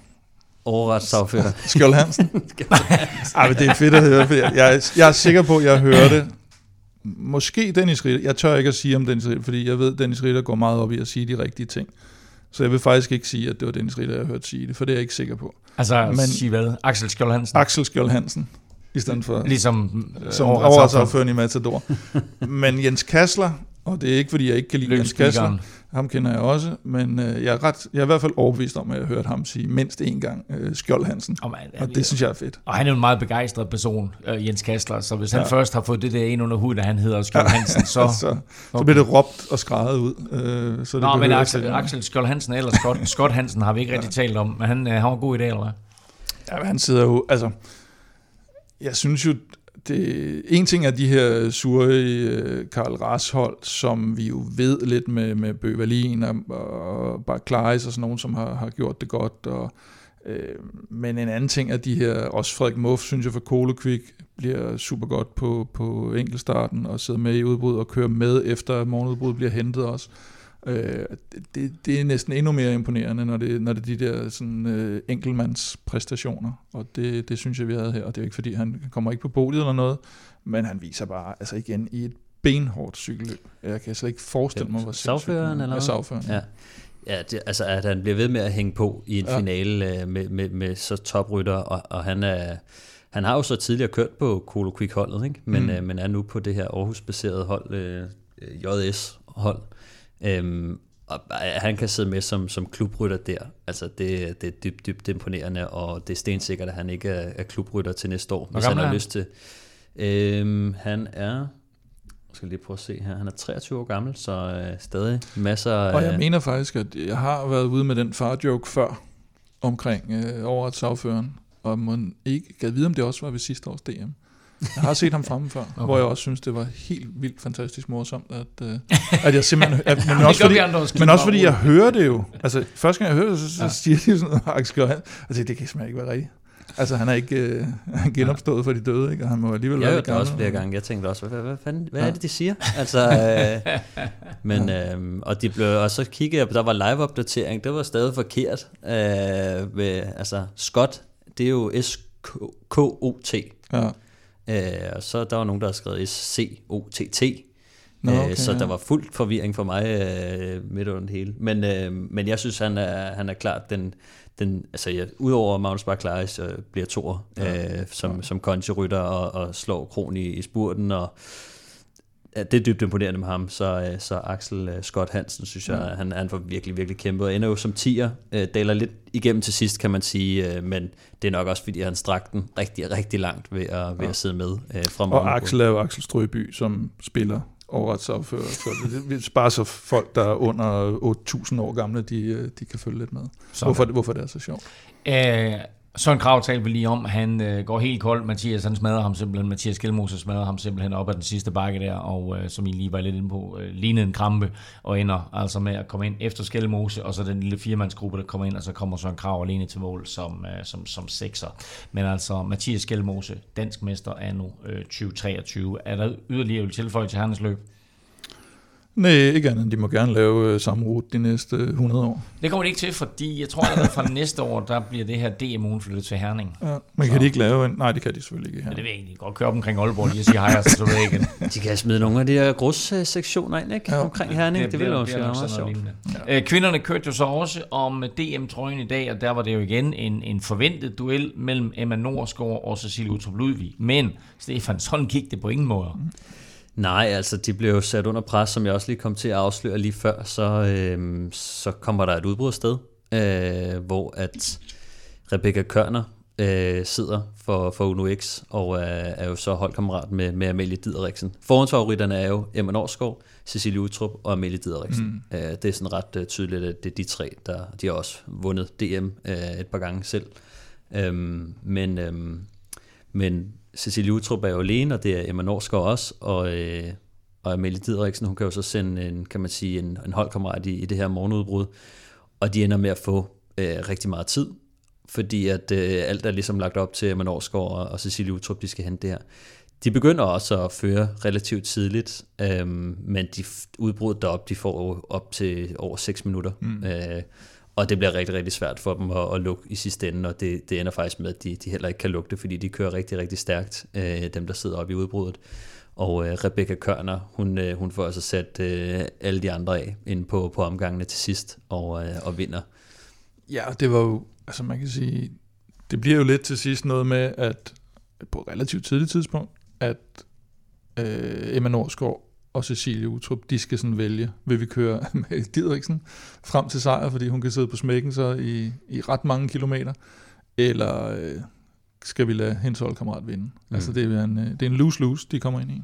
Overraskelsesaffører. Skjold Hansen? Ej, men det er fedt at høre, for jeg, jeg, jeg er sikker på, at jeg hørte måske Dennis Ritter, jeg tør ikke at sige om Dennis Ritter, fordi jeg ved, at Dennis Ritter går meget op i at sige de rigtige ting. Så jeg vil faktisk ikke sige, at det var Dennis Ritter, jeg har hørt sige det, for det er jeg ikke sikker på. Altså, Men, sige hvad? Axel Skjold Hansen? Axel Skjold Hansen, i stedet for... Ligesom øh, som overraskelsesafføren i Matador. Men Jens Kassler, og det er ikke, fordi jeg ikke kan lide Jens Kassler, ham kender jeg også, men øh, jeg, er ret, jeg er i hvert fald overbevist om, at jeg har hørt ham sige mindst én gang øh, Skjold Hansen. Oh, man, og det synes jeg er fedt. Og han er en meget begejstret person, øh, Jens Kastler, så hvis ja. han først har fået det der ind under huden, at han hedder Skjold Hansen, så... så, okay. så bliver det råbt og skrejet ud. Øh, så det Nå, men Axel, Axel Skjold Hansen eller Scott, Scott Hansen har vi ikke rigtig ja. talt om, men han, øh, han var god i dag, eller hvad? Ja, han sidder jo... Altså, jeg synes jo, det, øh, en ting er de her sure øh, Karl Rashold, som vi jo ved lidt med, med Bøvalin og, og, og Barclays og sådan nogen, som har, har gjort det godt. Og, øh, men en anden ting er de her, også Frederik Muff, synes jeg for Kolekvik, bliver super godt på, på enkeltstarten og sidder med i udbrud og kører med efter morgenudbrud bliver hentet også. Øh, det, det er næsten endnu mere imponerende, når det, når det er de der sådan, øh, enkeltmandspræstationer, og det, det synes jeg, vi havde her, og det er ikke fordi, han kommer ikke på podiet eller noget, men han viser bare, altså igen, i et benhårdt cykelløb. Jeg kan slet ikke forestille mig, hvor Savføreren, eller? Savføreren. Ja. Ja, det, altså at han bliver ved med at hænge på i en ja. finale øh, med, med, med så toprytter, og, og han er... Han har jo så tidligere kørt på Colo Quick holdet, ikke? Men, mm. øh, men er nu på det her Aarhus-baserede hold, øh, JS-hold. Øhm, og han kan sidde med som, som klubrytter der. Altså det, det er dybt, dybt imponerende, og det er stensikkert, at han ikke er, er klubrytter til næste år, hvis han har lyst til. Øhm, han er skal lige prøve at se her. Han er 23 år gammel, så øh, stadig masser af... Og jeg mener faktisk, at jeg har været ude med den far-joke før, omkring øh, overretssagføreren, og man ikke kan vide, om det også var ved sidste års DM. Jeg har set ham fremme før, okay. hvor jeg også synes, det var helt vildt fantastisk morsomt, at, øh, at jeg simpelthen... At, men, også fordi, men også fordi jeg hører det jo. Altså, første gang jeg hører det, så, så ja. siger de sådan noget, altså, det kan simpelthen ikke være rigtigt. Altså, han er ikke øh, genopstået for de døde, ikke? og han må alligevel jeg være det også flere gange. Jeg tænkte også, hvad, hvad, hvad, hvad ja. er det, de siger? Altså, øh, men, øh, og, de blev, og så kiggede jeg, der var live-opdatering, det var stadig forkert. Øh, ved, altså, Scott, det er jo S-K-O-T. Ja. Øh, og så der var nogen, der havde skrevet S-C-O-T-T. Nå, øh, okay, så ja. der var fuld forvirring for mig øh, midt under det hele. Men, øh, men jeg synes, han er, han er klart den, den, altså ja, udover Magnus Barclays øh, bliver Thor, ja. øh, som, ja. som koncherytter og, og slår Kron i, i spurten, og ja, det er dybt imponerende med ham, så, øh, så Axel øh, Scott Hansen, synes jeg, ja. han, han får virkelig, virkelig kæmpet, og ender jo som tiger, øh, daler lidt igennem til sidst, kan man sige, øh, men det er nok også, fordi han strak den rigtig, rigtig langt ved at, ved ja. at sidde med øh, fra Og Axel er jo Axel Strøby, som spiller overretsafører. Så det, det bare så folk, der er under 8.000 år gamle, de, øh, de kan følge lidt med. Hvorfor, hvorfor det er så sjovt. Æh, Søren Krav talte vi lige om, han øh, går helt kold. Mathias, han smadrer ham simpelthen. Mathias Kjellmose smadrer ham simpelthen op ad den sidste bakke der, og øh, som I lige var lidt inde på, øh, lignede en krampe, og ender altså med at komme ind efter Skelmose, og så den lille firemandsgruppe, der kommer ind, og så kommer Søren Krav alene til mål som, øh, som, som sekser. Men altså, Mathias Skelmose, dansk mester anno øh, 2023. Er der yderligere tilføje til hans løb? Nej, ikke andet. De må gerne lave øh, samme rute de næste 100 år. Det kommer de ikke til, fordi jeg tror, at fra næste år, der bliver det her DM flyttet til Herning. Ja, men så. kan de ikke lave en... Nej, det kan de selvfølgelig ikke. Her. Ja, det vil jeg egentlig godt køre op omkring Aalborg lige og sige hej, så jeg igen. De kan smide nogle af de her grussektioner ind, ikke? Ja. Omkring Herning. Det, det vil også være meget sjovt. Ja. Øh, kvinderne kørte jo så også om DM-trøjen i dag, og der var det jo igen en, en forventet duel mellem Emma Norsgaard og Cecilie Utrup Ludvig. Men Stefan, sådan gik det på ingen måde. Nej, altså de blev jo sat under pres, som jeg også lige kom til at afsløre lige før, så, øh, så kommer der et udbrud sted, øh, hvor at Rebecca Kørner øh, sidder for, for Uno X, og er, er jo så holdkammerat med, med Amelie Dideriksen. Forhåndsfavoritterne er jo Emma Norsgaard, Cecilie Utrup og Amelie Dideriksen. Mm. Øh, det er sådan ret uh, tydeligt, at det er de tre, der de har også vundet DM uh, et par gange selv. Um, men, um, men Cecilie Utrup er jo alene, og det er Emma Norsgaard også, og, øh, og Amelie Didriksen, hun kan jo så sende en, kan man sige, en, en holdkammerat i, i det her morgenudbrud, og de ender med at få øh, rigtig meget tid, fordi at øh, alt er ligesom lagt op til Emma Norsgaard og, og Cecilie Utrup, de skal hente det her. De begynder også at føre relativt tidligt, øhm, men de udbrud derop, de får op til over 6 minutter. Mm. Øh, og det bliver rigtig, rigtig svært for dem at, at lukke i sidste ende, og det, det ender faktisk med, at de, de heller ikke kan lukke det, fordi de kører rigtig, rigtig stærkt, øh, dem der sidder oppe i udbruddet. Og øh, Rebecca Kørner, hun, øh, hun får altså sat øh, alle de andre af ind på, på omgangene til sidst, og, øh, og vinder. Ja, det var jo, altså man kan sige, det bliver jo lidt til sidst noget med, at på et relativt tidligt tidspunkt, at øh, Emma Norsgaard og Cecilie Utrup, de skal sådan vælge, vil vi køre med Didriksen frem til sejr, fordi hun kan sidde på smækken så i, i ret mange kilometer, eller øh, skal vi lade hendes holdkammerat vinde? Mm. Altså det er en, øh, det er en lose-lose, de kommer ind i.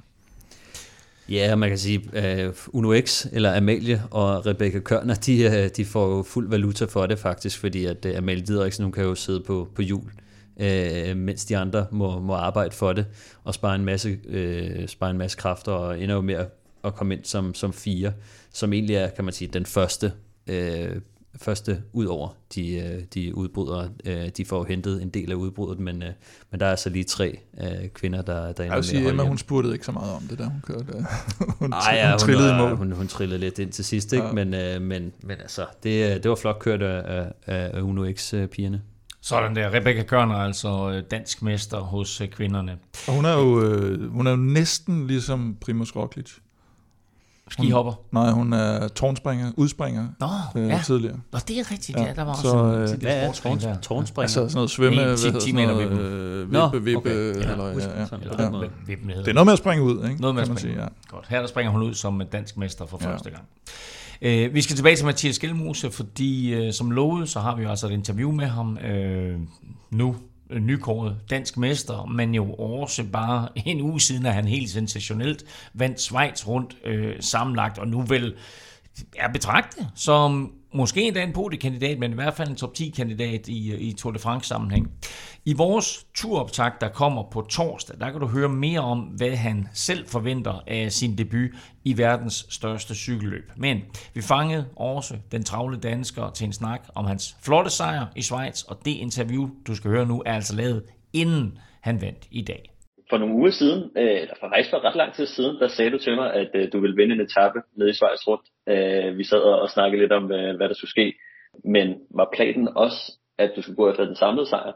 Ja, man kan sige, uh, Uno X, eller Amalie og Rebecca Kørner, de, uh, de får jo fuld valuta for det faktisk, fordi at uh, Amalie Didriksen, hun kan jo sidde på, på jul, uh, mens de andre må, må arbejde for det, og spare en masse, uh, spare en masse kræfter, og ender jo med at at komme ind som, som fire, som egentlig er, kan man sige, den første, øh, første ud over de, øh, de udbrydere. Øh, de får hentet en del af udbruddet, men, øh, men der er altså lige tre øh, kvinder, der, der ender med at sige, Emma, hun spurgte ikke så meget om det, da hun kørte. hun, Ej, ja, hun, trillede hun, Hun, hun trillede lidt ind til sidst, ikke? Ja. Men, øh, men, men altså, det, det var flot kørt af, af Uno X-pigerne. Sådan der. Rebecca Kørner altså øh, dansk mester hos kvinderne. Og hun er jo, øh, hun er jo næsten ligesom Primoz Roglic. Skihopper? Hun, nej, hun er tårnspringer, udspringer Nå, øh, ja. tidligere. Nå, det er rigtigt, ja. ja der var så, også en, øh, hvad er tårnspringer? tårnspringer? Altså sådan noget svømme, hvad hedder sådan noget, øh, vippe, vippe, okay. eller, ja, ja, ja. ja. Det er noget med at springe ud, ikke? Noget med at springe sige, ja. Godt. Her der springer hun ud som dansk mester for første ja. gang. Øh, vi skal tilbage til Mathias Gjelmose, fordi øh, som lovet, så har vi jo altså et interview med ham øh, nu nykåret dansk mester, men jo også bare en uge siden, at han helt sensationelt vandt Schweiz rundt øh, sammenlagt, og nu vel er betragtet som måske endda en podiekandidat, men i hvert fald en top 10-kandidat i, i Tour de France-sammenhæng. I vores turoptag, der kommer på torsdag, der kan du høre mere om, hvad han selv forventer af sin debut i verdens største cykelløb. Men vi fangede også den travle dansker til en snak om hans flotte sejr i Schweiz, og det interview, du skal høre nu, er altså lavet inden han vandt i dag for nogle uger siden, øh, eller for faktisk for ret lang tid siden, der sagde du til mig, at øh, du ville vinde en etape nede i Schweiz rundt. Øh, vi sad og snakkede lidt om, hvad, hvad der skulle ske. Men var planen også, at du skulle gå efter den samlede sejr?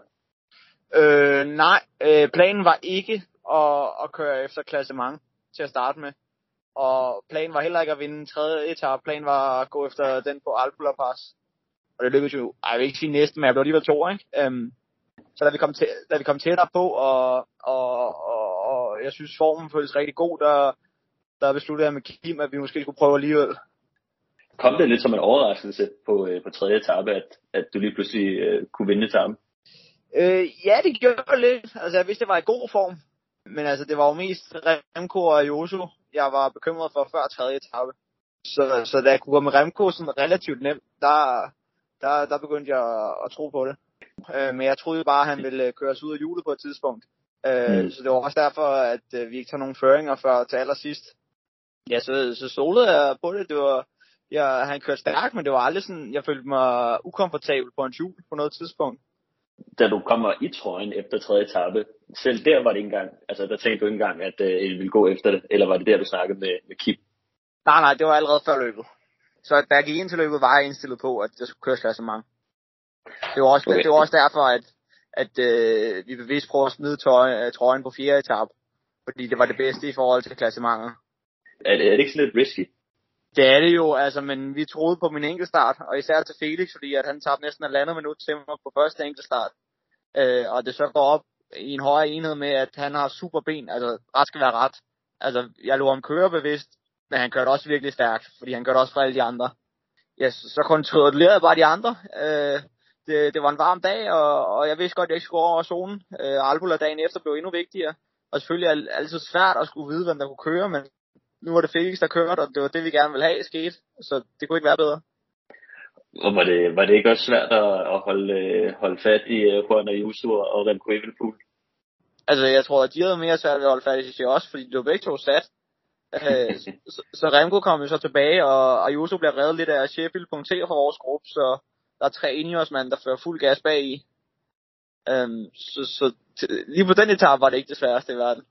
Øh, nej, øh, planen var ikke at, at køre efter klassement til at starte med. Og planen var heller ikke at vinde en tredje etape. Planen var at gå efter den på Alpula Pass. Og det lykkedes jo, ej, jeg vil ikke sige næsten, men jeg blev alligevel to, ikke? Øhm, så da vi kom, til, da vi kom tættere på, og, og, og, og jeg synes formen føltes rigtig god, der, der besluttede jeg med Kim, at vi måske skulle prøve alligevel. Kom det lidt som en overraskelse på, øh, på tredje etape, at, at du lige pludselig øh, kunne vinde etappen? Øh, ja, det gjorde lidt. Altså, jeg vidste, det var i god form. Men altså, det var jo mest Remco og Josu, jeg var bekymret for før tredje etape. Så, så da jeg kunne gå med Remco sådan relativt nemt, der, der, der begyndte jeg at, at tro på det. Øh, men jeg troede bare, at han ville øh, køre os ud af hjulet på et tidspunkt. Øh, mm. Så det var også derfor, at øh, vi ikke tager nogen føringer før til allersidst. Ja, så, så solede jeg på det. det var, ja, han kørte stærkt, men det var aldrig sådan, jeg følte mig ukomfortabel på en hjul på noget tidspunkt. Da du kommer i trøjen efter tredje etape, selv der var det ikke engang, altså der tænkte du ikke engang, at øh, ville gå efter det, eller var det der, du snakkede med, med Kip? Nej, nej, det var allerede før løbet. Så da jeg gik ind til løbet, var jeg indstillet på, at jeg skulle køre klassement. Det var også, okay. det var også derfor, at, at øh, vi bevidst prøvede at smide tøj, trøjen på fjerde etape. Fordi det var det bedste i forhold til klassementet. Er det, er det ikke sådan lidt risky? Det er det jo, altså, men vi troede på min enkeltstart, og især til Felix, fordi at han tabte næsten et landet minut til mig på første enkeltstart. Øh, og det så går op i en højere enhed med, at han har super ben, altså ret skal være ret. Altså, jeg lå ham køre bevidst, men han kørte også virkelig stærkt, fordi han kørte også for alle de andre. Ja, så kontrollerede bare de andre. Øh, det, det var en varm dag, og, og jeg vidste godt, at jeg ikke skulle over zonen. Øh, Albula dagen efter blev endnu vigtigere. Og selvfølgelig er det altid svært at skulle vide, hvem der kunne køre, men nu var det Felix, der kørte, og det var det, vi gerne ville have skete. Så det kunne ikke være bedre. Og var det, var det ikke også svært at, at holde, holde fat i uh, Juan Ayuso og Remco Evenepoel? Altså, jeg tror, at de havde mere svært at holde fat i sig også, fordi det var begge to sat. øh, så, så Remco kom jo så tilbage, og Ayuso blev reddet lidt af Sheffield punkter for vores gruppe, så der er tre indjørsmænd, der fører fuld gas bag i. Øhm, så, så lige på den etape var det ikke det sværeste i verden.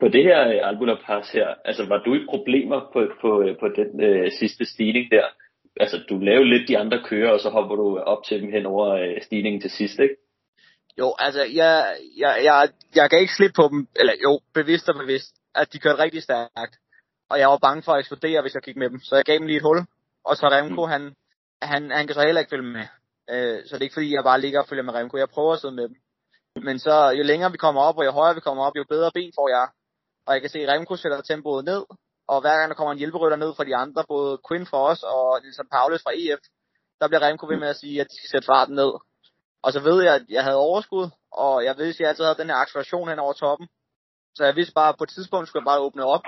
På det her øh, Albula Pass her, altså var du i problemer på, på, øh, på den øh, sidste stigning der? Altså du lavede lidt de andre kører, og så hopper du op til dem hen over øh, stigningen til sidst, ikke? Jo, altså jeg, jeg, jeg, jeg kan ikke slippe på dem, eller jo, bevidst og bevidst, at de kørte rigtig stærkt. Og jeg var bange for at eksplodere, hvis jeg gik med dem. Så jeg gav dem lige et hul. Og så Remco, mm. han, han, han kan så heller ikke følge med. Øh, så det er ikke fordi, jeg bare ligger og følger med Remco. Jeg prøver at sidde med dem. Men så jo længere vi kommer op, og jo højere vi kommer op, jo bedre ben får jeg. Og jeg kan se, at Remco sætter tempoet ned, og hver gang der kommer en hjælperytter ned fra de andre, både Quinn for os og Nielsen Paulus fra EF, der bliver Remco ved med at sige, at de skal sætte farten ned. Og så ved jeg, at jeg havde overskud, og jeg ved, at jeg altid havde den her acceleration hen over toppen. Så jeg vidste bare, at på et tidspunkt skulle jeg bare åbne op.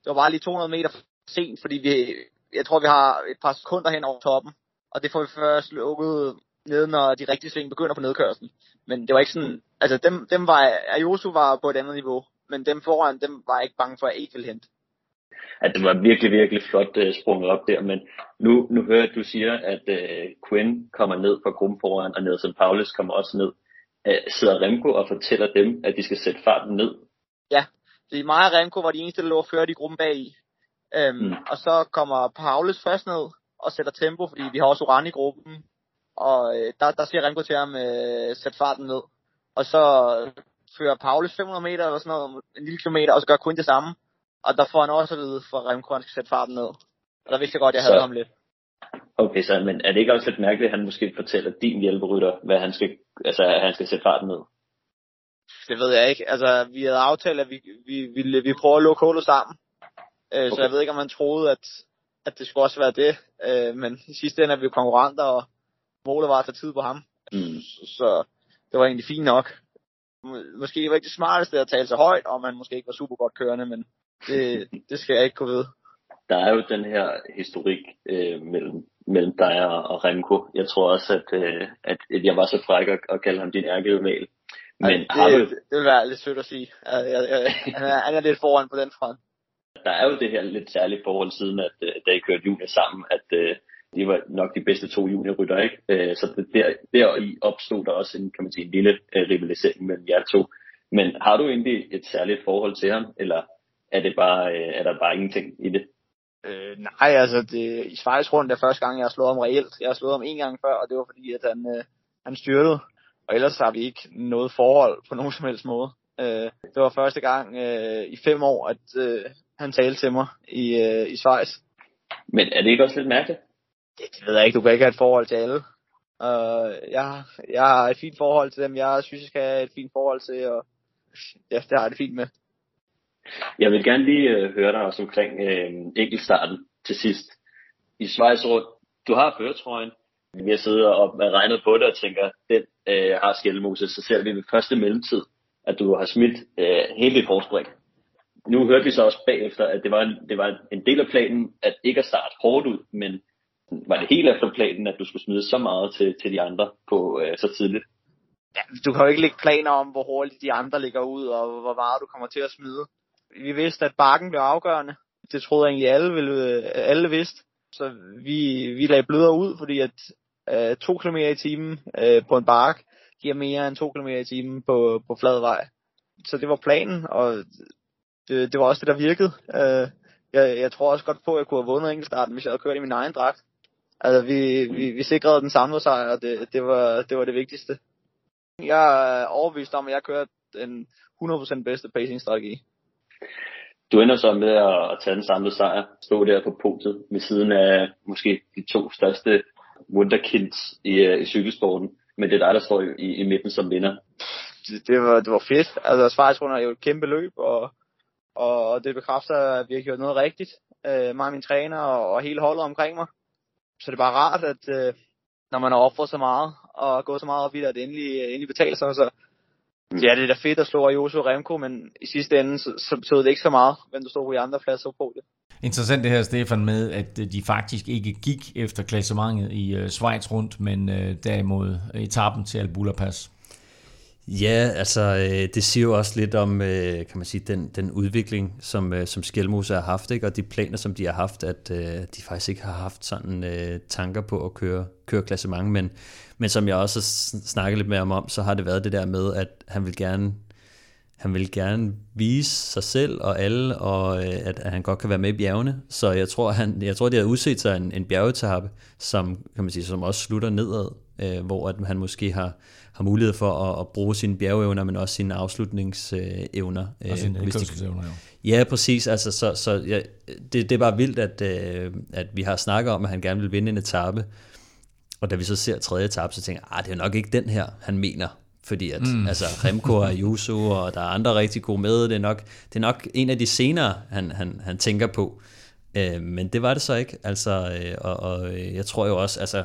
Det var bare lige 200 meter sent, fordi vi, jeg tror, vi har et par sekunder hen over toppen og det får vi først lukket ned, når de rigtige sving begynder på nedkørslen. Men det var ikke sådan, altså dem, dem var, Ayosu var på et andet niveau, men dem foran, dem var jeg ikke bange for, at ikke ville hente. Ja, det var virkelig, virkelig flot uh, sprunget op der, men nu, nu hører jeg, at du siger, at uh, Quinn kommer ned fra gruppen foran, og Nelson Paulus kommer også ned. Uh, sidder Remco og fortæller dem, at de skal sætte farten ned? Ja, det er mig og Remco var de eneste, der lå ført i gruppen bag i. Um, mm. Og så kommer Paulus først ned, og sætter tempo, fordi vi har også Oran i gruppen. Og øh, der, der siger Remco til ham, øh, sæt farten ned. Og så fører Paulus 500 meter eller sådan noget, en lille kilometer, og så gør kun det samme. Og der får han også at vide, for Remco han skal sætte farten ned. Og der vidste jeg godt, at jeg så, havde ham lidt. Okay, så, men er det ikke også lidt mærkeligt, at han måske fortæller din hjælperytter, hvad han skal, altså, at han skal sætte farten ned? Det ved jeg ikke. Altså, vi havde aftalt, at vi, vi, vi, vi prøver at lukke hullet sammen. Øh, okay. Så jeg ved ikke, om han troede, at, at det skulle også være det. Øh, men i sidste ende er vi jo konkurrenter, og målet var at tage tid på ham. Mm. Så, det var egentlig fint nok. Måske var ikke det smarteste at tale så højt, og man måske ikke var super godt kørende, men det, det skal jeg ikke kunne vide. Der er jo den her historik øh, mellem, mellem dig og Remco. Jeg tror også, at, øh, at jeg var så fræk at, at kalde ham din ærkerival. Men det, har du... det vil være lidt sødt at sige. Jeg, jeg, jeg, han, er, han er lidt foran på den front. Der er jo det her lidt særlige forhold siden, at øh, da I kørte junior sammen, at øh, de var nok de bedste to juniorrytter, ikke? Øh, så det, der, der i opstod der også en, kan man sige, en lille øh, rivalisering mellem jer to. Men har du egentlig et særligt forhold til ham, eller er, det bare, øh, er der bare ingenting i det? Øh, nej, altså det, i Schweiz rundt er første gang, jeg har slået ham reelt. Jeg har slået ham en gang før, og det var fordi, at han, øh, han styrtede. Og ellers har vi ikke noget forhold på nogen som helst måde. Øh, det var første gang øh, i fem år, at øh, han talte til mig i, øh, i Schweiz. Men er det ikke også lidt mærkeligt? Det, det ved jeg ikke. Du kan ikke have et forhold til alle. Uh, jeg, jeg har et fint forhold til dem. Jeg synes, jeg skal have et fint forhold til, og ja, det har jeg det fint med. Jeg vil gerne lige øh, høre dig også omkring øh, enkeltstarten til sidst. I Schweiz rundt, du har føretrøjen. Vi har siddet og regnet på det og tænker, den øh, har skældemose, så ser vi ved første mellemtid, at du har smidt øh, hele dit forspring. Nu hørte vi så også bagefter, at det var, en, det var en del af planen, at ikke at starte hårdt ud, men var det helt efter planen, at du skulle smide så meget til, til de andre på øh, så tidligt? Ja, du kan jo ikke lægge planer om, hvor hurtigt de andre ligger ud, og hvor meget du kommer til at smide. Vi vidste, at bakken blev afgørende. Det troede jeg egentlig alle, ville, øh, alle vidste. Så vi, vi lagde blødere ud, fordi at øh, 2 km i timen øh, på en bark giver mere end 2 km i timen på, på flad vej. Så det var planen, og det, det var også det, der virkede. Øh, jeg, jeg tror også godt på, at jeg kunne have vundet enkeltstarten, hvis jeg havde kørt i min egen dragt. Altså, vi, vi, vi sikrede den samlede sejr, og det, det, var, det var det vigtigste. Jeg er overbevist om, at jeg kørte den 100% bedste pacing-strategi. Du ender så med at tage den samlede sejr, stå der på podiet ved siden af måske de to største wunderkinds i, i cykelsporten, men det er dig, der står i, i midten som vinder. Det, det, var, det var fedt. Altså, Schweiz er jo et kæmpe løb, og, og det bekræfter, at vi har gjort noget rigtigt. Øh, mig og min træner og, og hele holdet omkring mig. Så det er bare rart, at øh, når man har offret så meget, og gået så meget op i det, at det endelig, øh, endelig betaler sig, så ja, det er da fedt at slå Ayoso og Remco, men i sidste ende, så, så betød det ikke så meget, hvem du stod på i andre pladser på det. Interessant det her, Stefan, med at øh, de faktisk ikke gik efter klassementet i øh, Schweiz rundt, men øh, derimod etappen til Albula Pass. Ja, altså øh, det siger jo også lidt om, øh, kan man sige, den, den udvikling, som, øh, som Skelmose har haft, ikke? og de planer, som de har haft, at øh, de faktisk ikke har haft sådan øh, tanker på at køre, køre klassement, men, men som jeg også har snakket lidt mere om, så har det været det der med, at han vil gerne han vil gerne vise sig selv og alle, og øh, at, at han godt kan være med i bjergene. Så jeg tror, han, jeg tror de har udset sig en, en bjergetappe, som, kan man sige, som også slutter nedad, øh, hvor at han måske har, har mulighed for at, at bruge sine bjergeevner, men også sine afslutningsevner. Og sine hvis de, evner, jo. Ja, præcis. Altså, så, så ja, det, det er bare vildt, at, øh, at vi har snakket om, at han gerne vil vinde en etape. Og da vi så ser tredje etape, så tænker jeg, ah, det er nok ikke den her, han mener. Fordi at mm. altså, Remco og Yusu, og der er andre rigtig gode med. Det er nok, det er nok en af de senere, han, han, han tænker på. Øh, men det var det så ikke. Altså, øh, og, og jeg tror jo også, altså,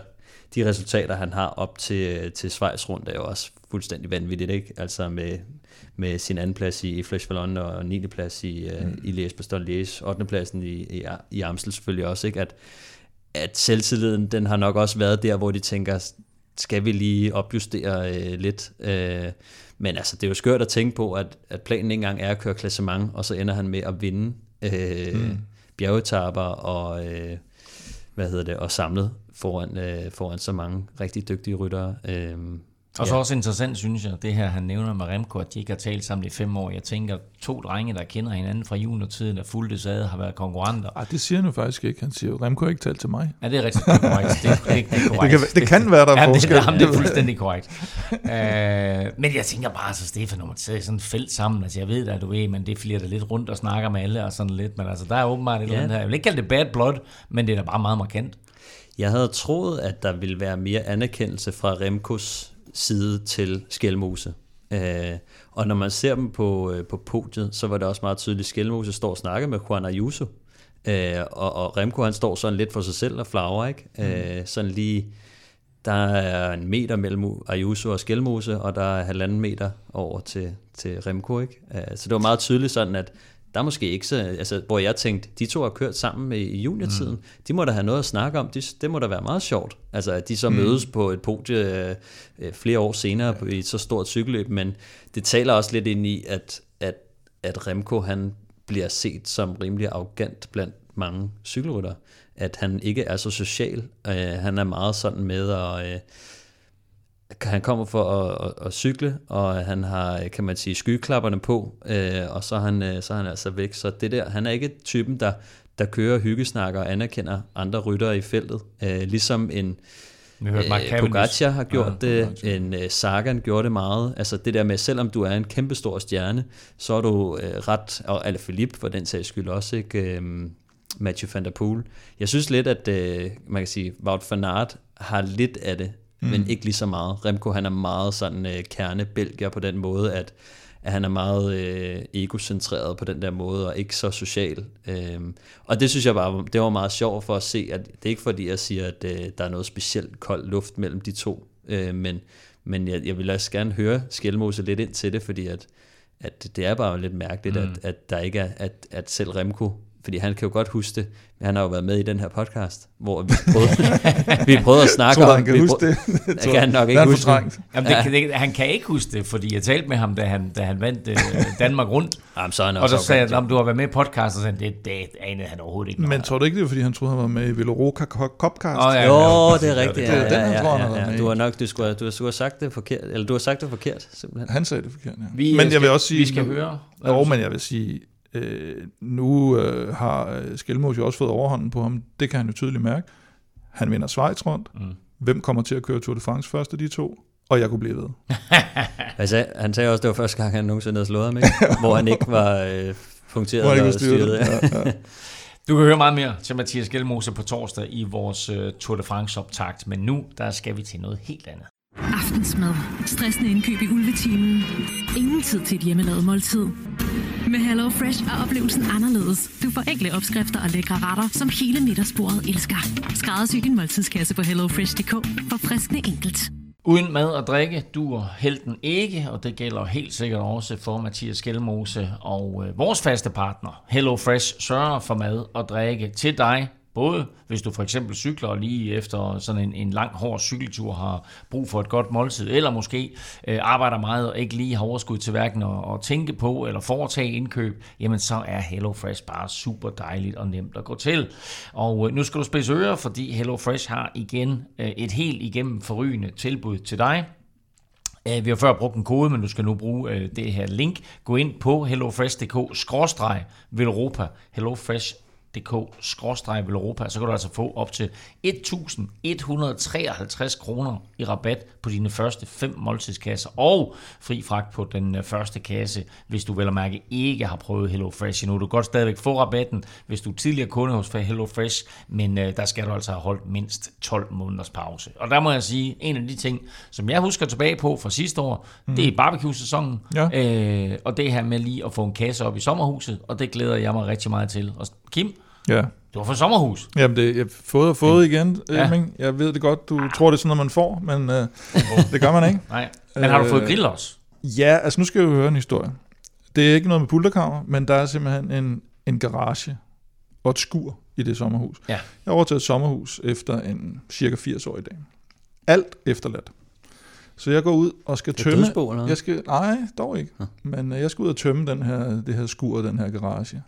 de resultater, han har op til, til Schweiz rundt, er jo også fuldstændig vanvittigt, ikke? Altså med, med sin anden plads i, Flesh Vallon og 9. plads i, øh, mm. i Liège, Bastogne Liège, 8. pladsen i, i, i Amstel selvfølgelig også, ikke? At, at selvtilliden, den har nok også været der, hvor de tænker, skal vi lige opjustere øh, lidt. Øh, men altså, det er jo skørt at tænke på, at, at planen ikke engang er at køre klassement, og så ender han med at vinde øh, mm. bjergetapper og, øh, hvad hedder det, og samlet foran, øh, foran så mange rigtig dygtige ryttere. Øh, og så ja. også interessant, synes jeg, det her, han nævner med Remco, at de ikke har talt sammen i fem år. Jeg tænker, to drenge, der kender hinanden fra juniortiden, der fulgte sad, har været konkurrenter. Ej, det siger han jo faktisk ikke. Han siger jo, Remco har ikke talt til mig. Ja, det er rigtigt. Det er korrekt. Det, det, det, er korrekt. det, kan, det kan være, der er ja, forskel. Det, det er fuldstændig korrekt. uh, men jeg tænker bare, så Stefan, når man sidder i sådan et felt sammen, altså jeg ved at du ved, men det flirer der lidt rundt og snakker med alle og sådan lidt, men altså der er åbenbart et ja. eller andet her. Jeg vil ikke kalde det bad blood, men det er da bare meget markant. Jeg havde troet, at der ville være mere anerkendelse fra Remkos side til Skelmose. Øh, og når man ser dem på, øh, på podiet, så var det også meget tydeligt, at Skelmose står og snakker med Juan Ayuso. Øh, og, og Remco han står sådan lidt for sig selv og flager, ikke? Mm. Øh, sådan lige der er en meter mellem Ayuso og Skelmose, og der er halvanden meter over til, til Remco. Ikke? Så det var meget tydeligt sådan, at der er måske ikke så, altså, hvor jeg tænkte, de to har kørt sammen i, i juniortiden, mm. de må da have noget at snakke om, det, det må da være meget sjovt, altså at de så mm. mødes på et podie øh, flere år senere på, i et så stort cykelløb, men det taler også lidt ind i, at, at, at Remco han bliver set som rimelig arrogant blandt mange cykelrytter, at han ikke er så social, øh, han er meget sådan med at... Øh, han kommer for at, at, at cykle, og han har, kan man sige, skyklapperne på, øh, og så er, han, øh, så er han altså væk. Så det der, han er ikke typen, der, der kører hyggesnakker og anerkender andre ryttere i feltet. Øh, ligesom en øh, Pogacar har gjort ja, det, en øh, Sagan gjorde det meget. Altså det der med, selvom du er en kæmpestor stjerne, så er du øh, ret, og Alaphilippe for den sags skyld også, ikke? Øh, Matthew van der Poel. Jeg synes lidt, at øh, man kan sige, Wout van Aert har lidt af det mm. men ikke lige så meget. Remco han er meget sådan øh, kernebelgier på den måde, at, at han er meget øh, egocentreret på den der måde, og ikke så social. Øhm, og det synes jeg bare, det var meget sjovt for at se, at det er ikke fordi, jeg siger, at øh, der er noget specielt kold luft mellem de to, øh, men, men jeg, jeg vil også gerne høre Skelmose lidt ind til det, fordi at, at det er bare lidt mærkeligt, mm. at, at der ikke er, at, at selv Remco fordi han kan jo godt huske det, han har jo været med i den her podcast, hvor vi prøvede, vi prøvede at snakke tror, om... han kan huske det. det kan han nok ikke huske det. Jamen, det, det, han kan ikke huske det, fordi jeg talte med ham, da han, da han vandt uh, Danmark rundt. Jamen, så han og så sagde han, du har været med i podcast, og så det, det anede han overhovedet ikke. Men tror du ikke, det er, fordi han troede, han var med i Villoroca Copcast? Oh, ja, jo, det er rigtigt. Ja, ja, ja, ja, ja, Du har nok du skulle, du, skulle have sagt det forkert, eller du har sagt det forkert, simpelthen. Han sagde det forkert, ja. Vi, men jeg skal, vil også sige... Vi skal høre... Jo, men jeg vil sige, Øh, nu øh, har øh, Skelmos jo også fået overhånden på ham. Det kan han jo tydeligt mærke. Han vinder Schweiz rundt. Mm. Hvem kommer til at køre Tour de France først af de to? Og jeg kunne blive ved. altså, han sagde også, at det var første gang, han nogensinde havde slået ham, ikke? hvor han ikke var øh, punkteret og styret. Ja, ja. Du kan høre meget mere til Mathias Gjelmose på torsdag i vores uh, Tour de France optakt, men nu der skal vi til noget helt andet. Aftensmad. Stressende indkøb i ulvetimen. Ingen tid til et hjemmelavet måltid. Med Hello Fresh er oplevelsen anderledes. Du får enkle opskrifter og lækre retter, som hele middagsbordet elsker. Skræddersy din måltidskasse på hellofresh.dk for friskende enkelt. Uden mad og drikke duer helten ikke, og det gælder helt sikkert også for Mathias Gjelmose og øh, vores faste partner. Hello Fresh sørger for mad og drikke til dig Både hvis du for eksempel cykler lige efter sådan en, en lang, hård cykeltur har brug for et godt måltid, eller måske øh, arbejder meget og ikke lige har overskud til hverken at, at tænke på eller foretage indkøb, jamen så er HelloFresh bare super dejligt og nemt at gå til. Og øh, nu skal du spidse ører, fordi HelloFresh har igen øh, et helt igennem forrygende tilbud til dig. Øh, vi har før brugt en kode, men du skal nu bruge øh, det her link. Gå ind på hellofresh.dk-velropa. HelloFresh dk-europa, så kan du altså få op til 1.153 kroner i rabat på dine første fem måltidskasser, og fri fragt på den øh, første kasse, hvis du vel og mærke ikke har prøvet HelloFresh endnu. Du kan godt stadigvæk få rabatten, hvis du er tidligere kunde hos HelloFresh, men øh, der skal du altså have holdt mindst 12 måneders pause. Og der må jeg sige, en af de ting, som jeg husker tilbage på fra sidste år, mm. det er barbecue-sæsonen, ja. øh, og det her med lige at få en kasse op i sommerhuset, og det glæder jeg mig rigtig meget til. Og Kim, Ja. Du var fra sommerhus. Jamen, det, jeg har fået og fået igen, ja. Jeg ved det godt, du tror, det er sådan noget, man får, men øh, det gør man ikke. Nej. Men har du fået øh, grill også? Ja, altså nu skal jeg jo høre en historie. Det er ikke noget med pulterkammer, men der er simpelthen en, en garage og et skur i det sommerhus. Ja. Jeg har overtaget et sommerhus efter en cirka 80 år i dag. Alt efterladt. Så jeg går ud og skal tømme... Dødsbo, eller jeg skal, nej, dog ikke. Ja. Men øh, jeg skal ud og tømme den her, det her skur og den her garage.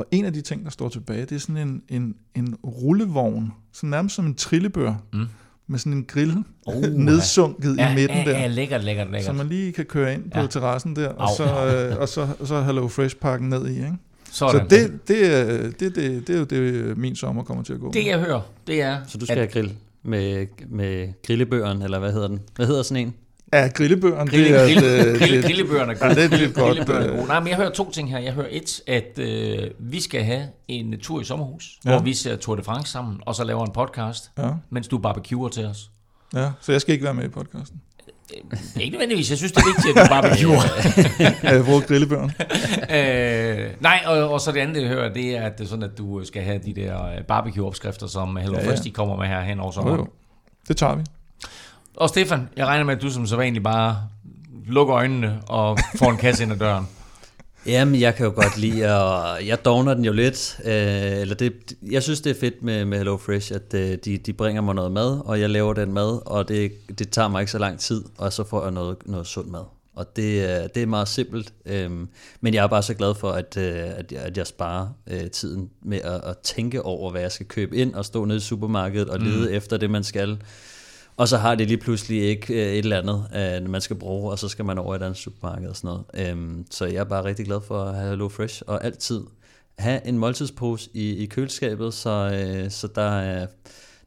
Og en af de ting, der står tilbage, det er sådan en, en, en rullevogn, så nærmest som en trillebør, mm. med sådan en grill oh, nedsunket ja. i midten ja, der. Ja, lækkert, lækkert, lækkert. Så man lige kan køre ind på ja. terrassen der, og så, øh, og så, og så Hello Fresh-pakken ned i, ikke? Sådan. Så det, det, det, det, det, det er jo det, min sommer kommer til at gå. Det jeg hører, det er... Så du skal at, have grill med, med grillebøren, eller hvad hedder den? Hvad hedder sådan en? Ja, grillebøgerne. Grille, det er, grille, grille, grillebøgerne er Ja, det er lidt godt. Øh. Nej, men jeg hører to ting her. Jeg hører et, at øh, vi skal have en tur i sommerhus, ja. hvor vi ser Tour de France sammen, og så laver en podcast, ja. mens du barbecuer til os. Ja, så jeg skal ikke være med i podcasten. Øh, ikke nødvendigvis. Jeg synes, det er vigtigt, at du barbecuer. ja, jeg bruger grillebøren. øh, nej, og, og så det andet, jeg hører, det er, at det er sådan, at du skal have de der barbecue-opskrifter, som Hello ja, ja. Fresh de kommer med her hen over sommeren. Jo, jo. Det tager vi. Og Stefan, jeg regner med, at du som så vanligt bare lukker øjnene og får en kasse ind ad døren. Jamen, jeg kan jo godt lide, og jeg dogner den jo lidt. Øh, eller det, jeg synes, det er fedt med, med Hello Fresh, at øh, de, de bringer mig noget mad, og jeg laver den mad, og det, det tager mig ikke så lang tid, og så får jeg noget, noget sund mad. Og det, det er meget simpelt, øh, men jeg er bare så glad for, at, øh, at, jeg, at jeg sparer øh, tiden med at, at tænke over, hvad jeg skal købe ind, og stå nede i supermarkedet og lede mm. efter det, man skal. Og så har det lige pludselig ikke øh, et eller andet, øh, man skal bruge, og så skal man over i et andet supermarked og sådan noget. Øhm, så jeg er bare rigtig glad for at have Hello Fresh, og altid have en måltidspose i, i køleskabet, så, øh, så der er...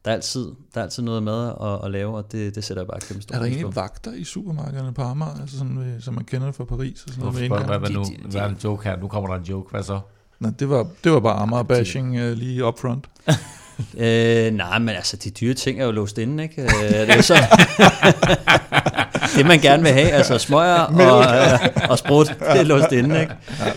Der er, altid, der er altid noget mad at, at lave, og det, det sætter jeg bare kæmpe stor Er der egentlig vagter i supermarkederne på Amager, altså sådan, som man kender det fra Paris? Og sådan noget hvad, hvad, hvad, nu, hvad er en joke her? Nu kommer der en joke, hvad så? Nej, det var, det var bare Amager-bashing uh, lige up front. øh, nej, men altså, de dyre ting er jo låst inde, ikke? Øh, det er så... det man gerne vil have, altså smøger og, øh, og sprut, det er låst inde, ikke?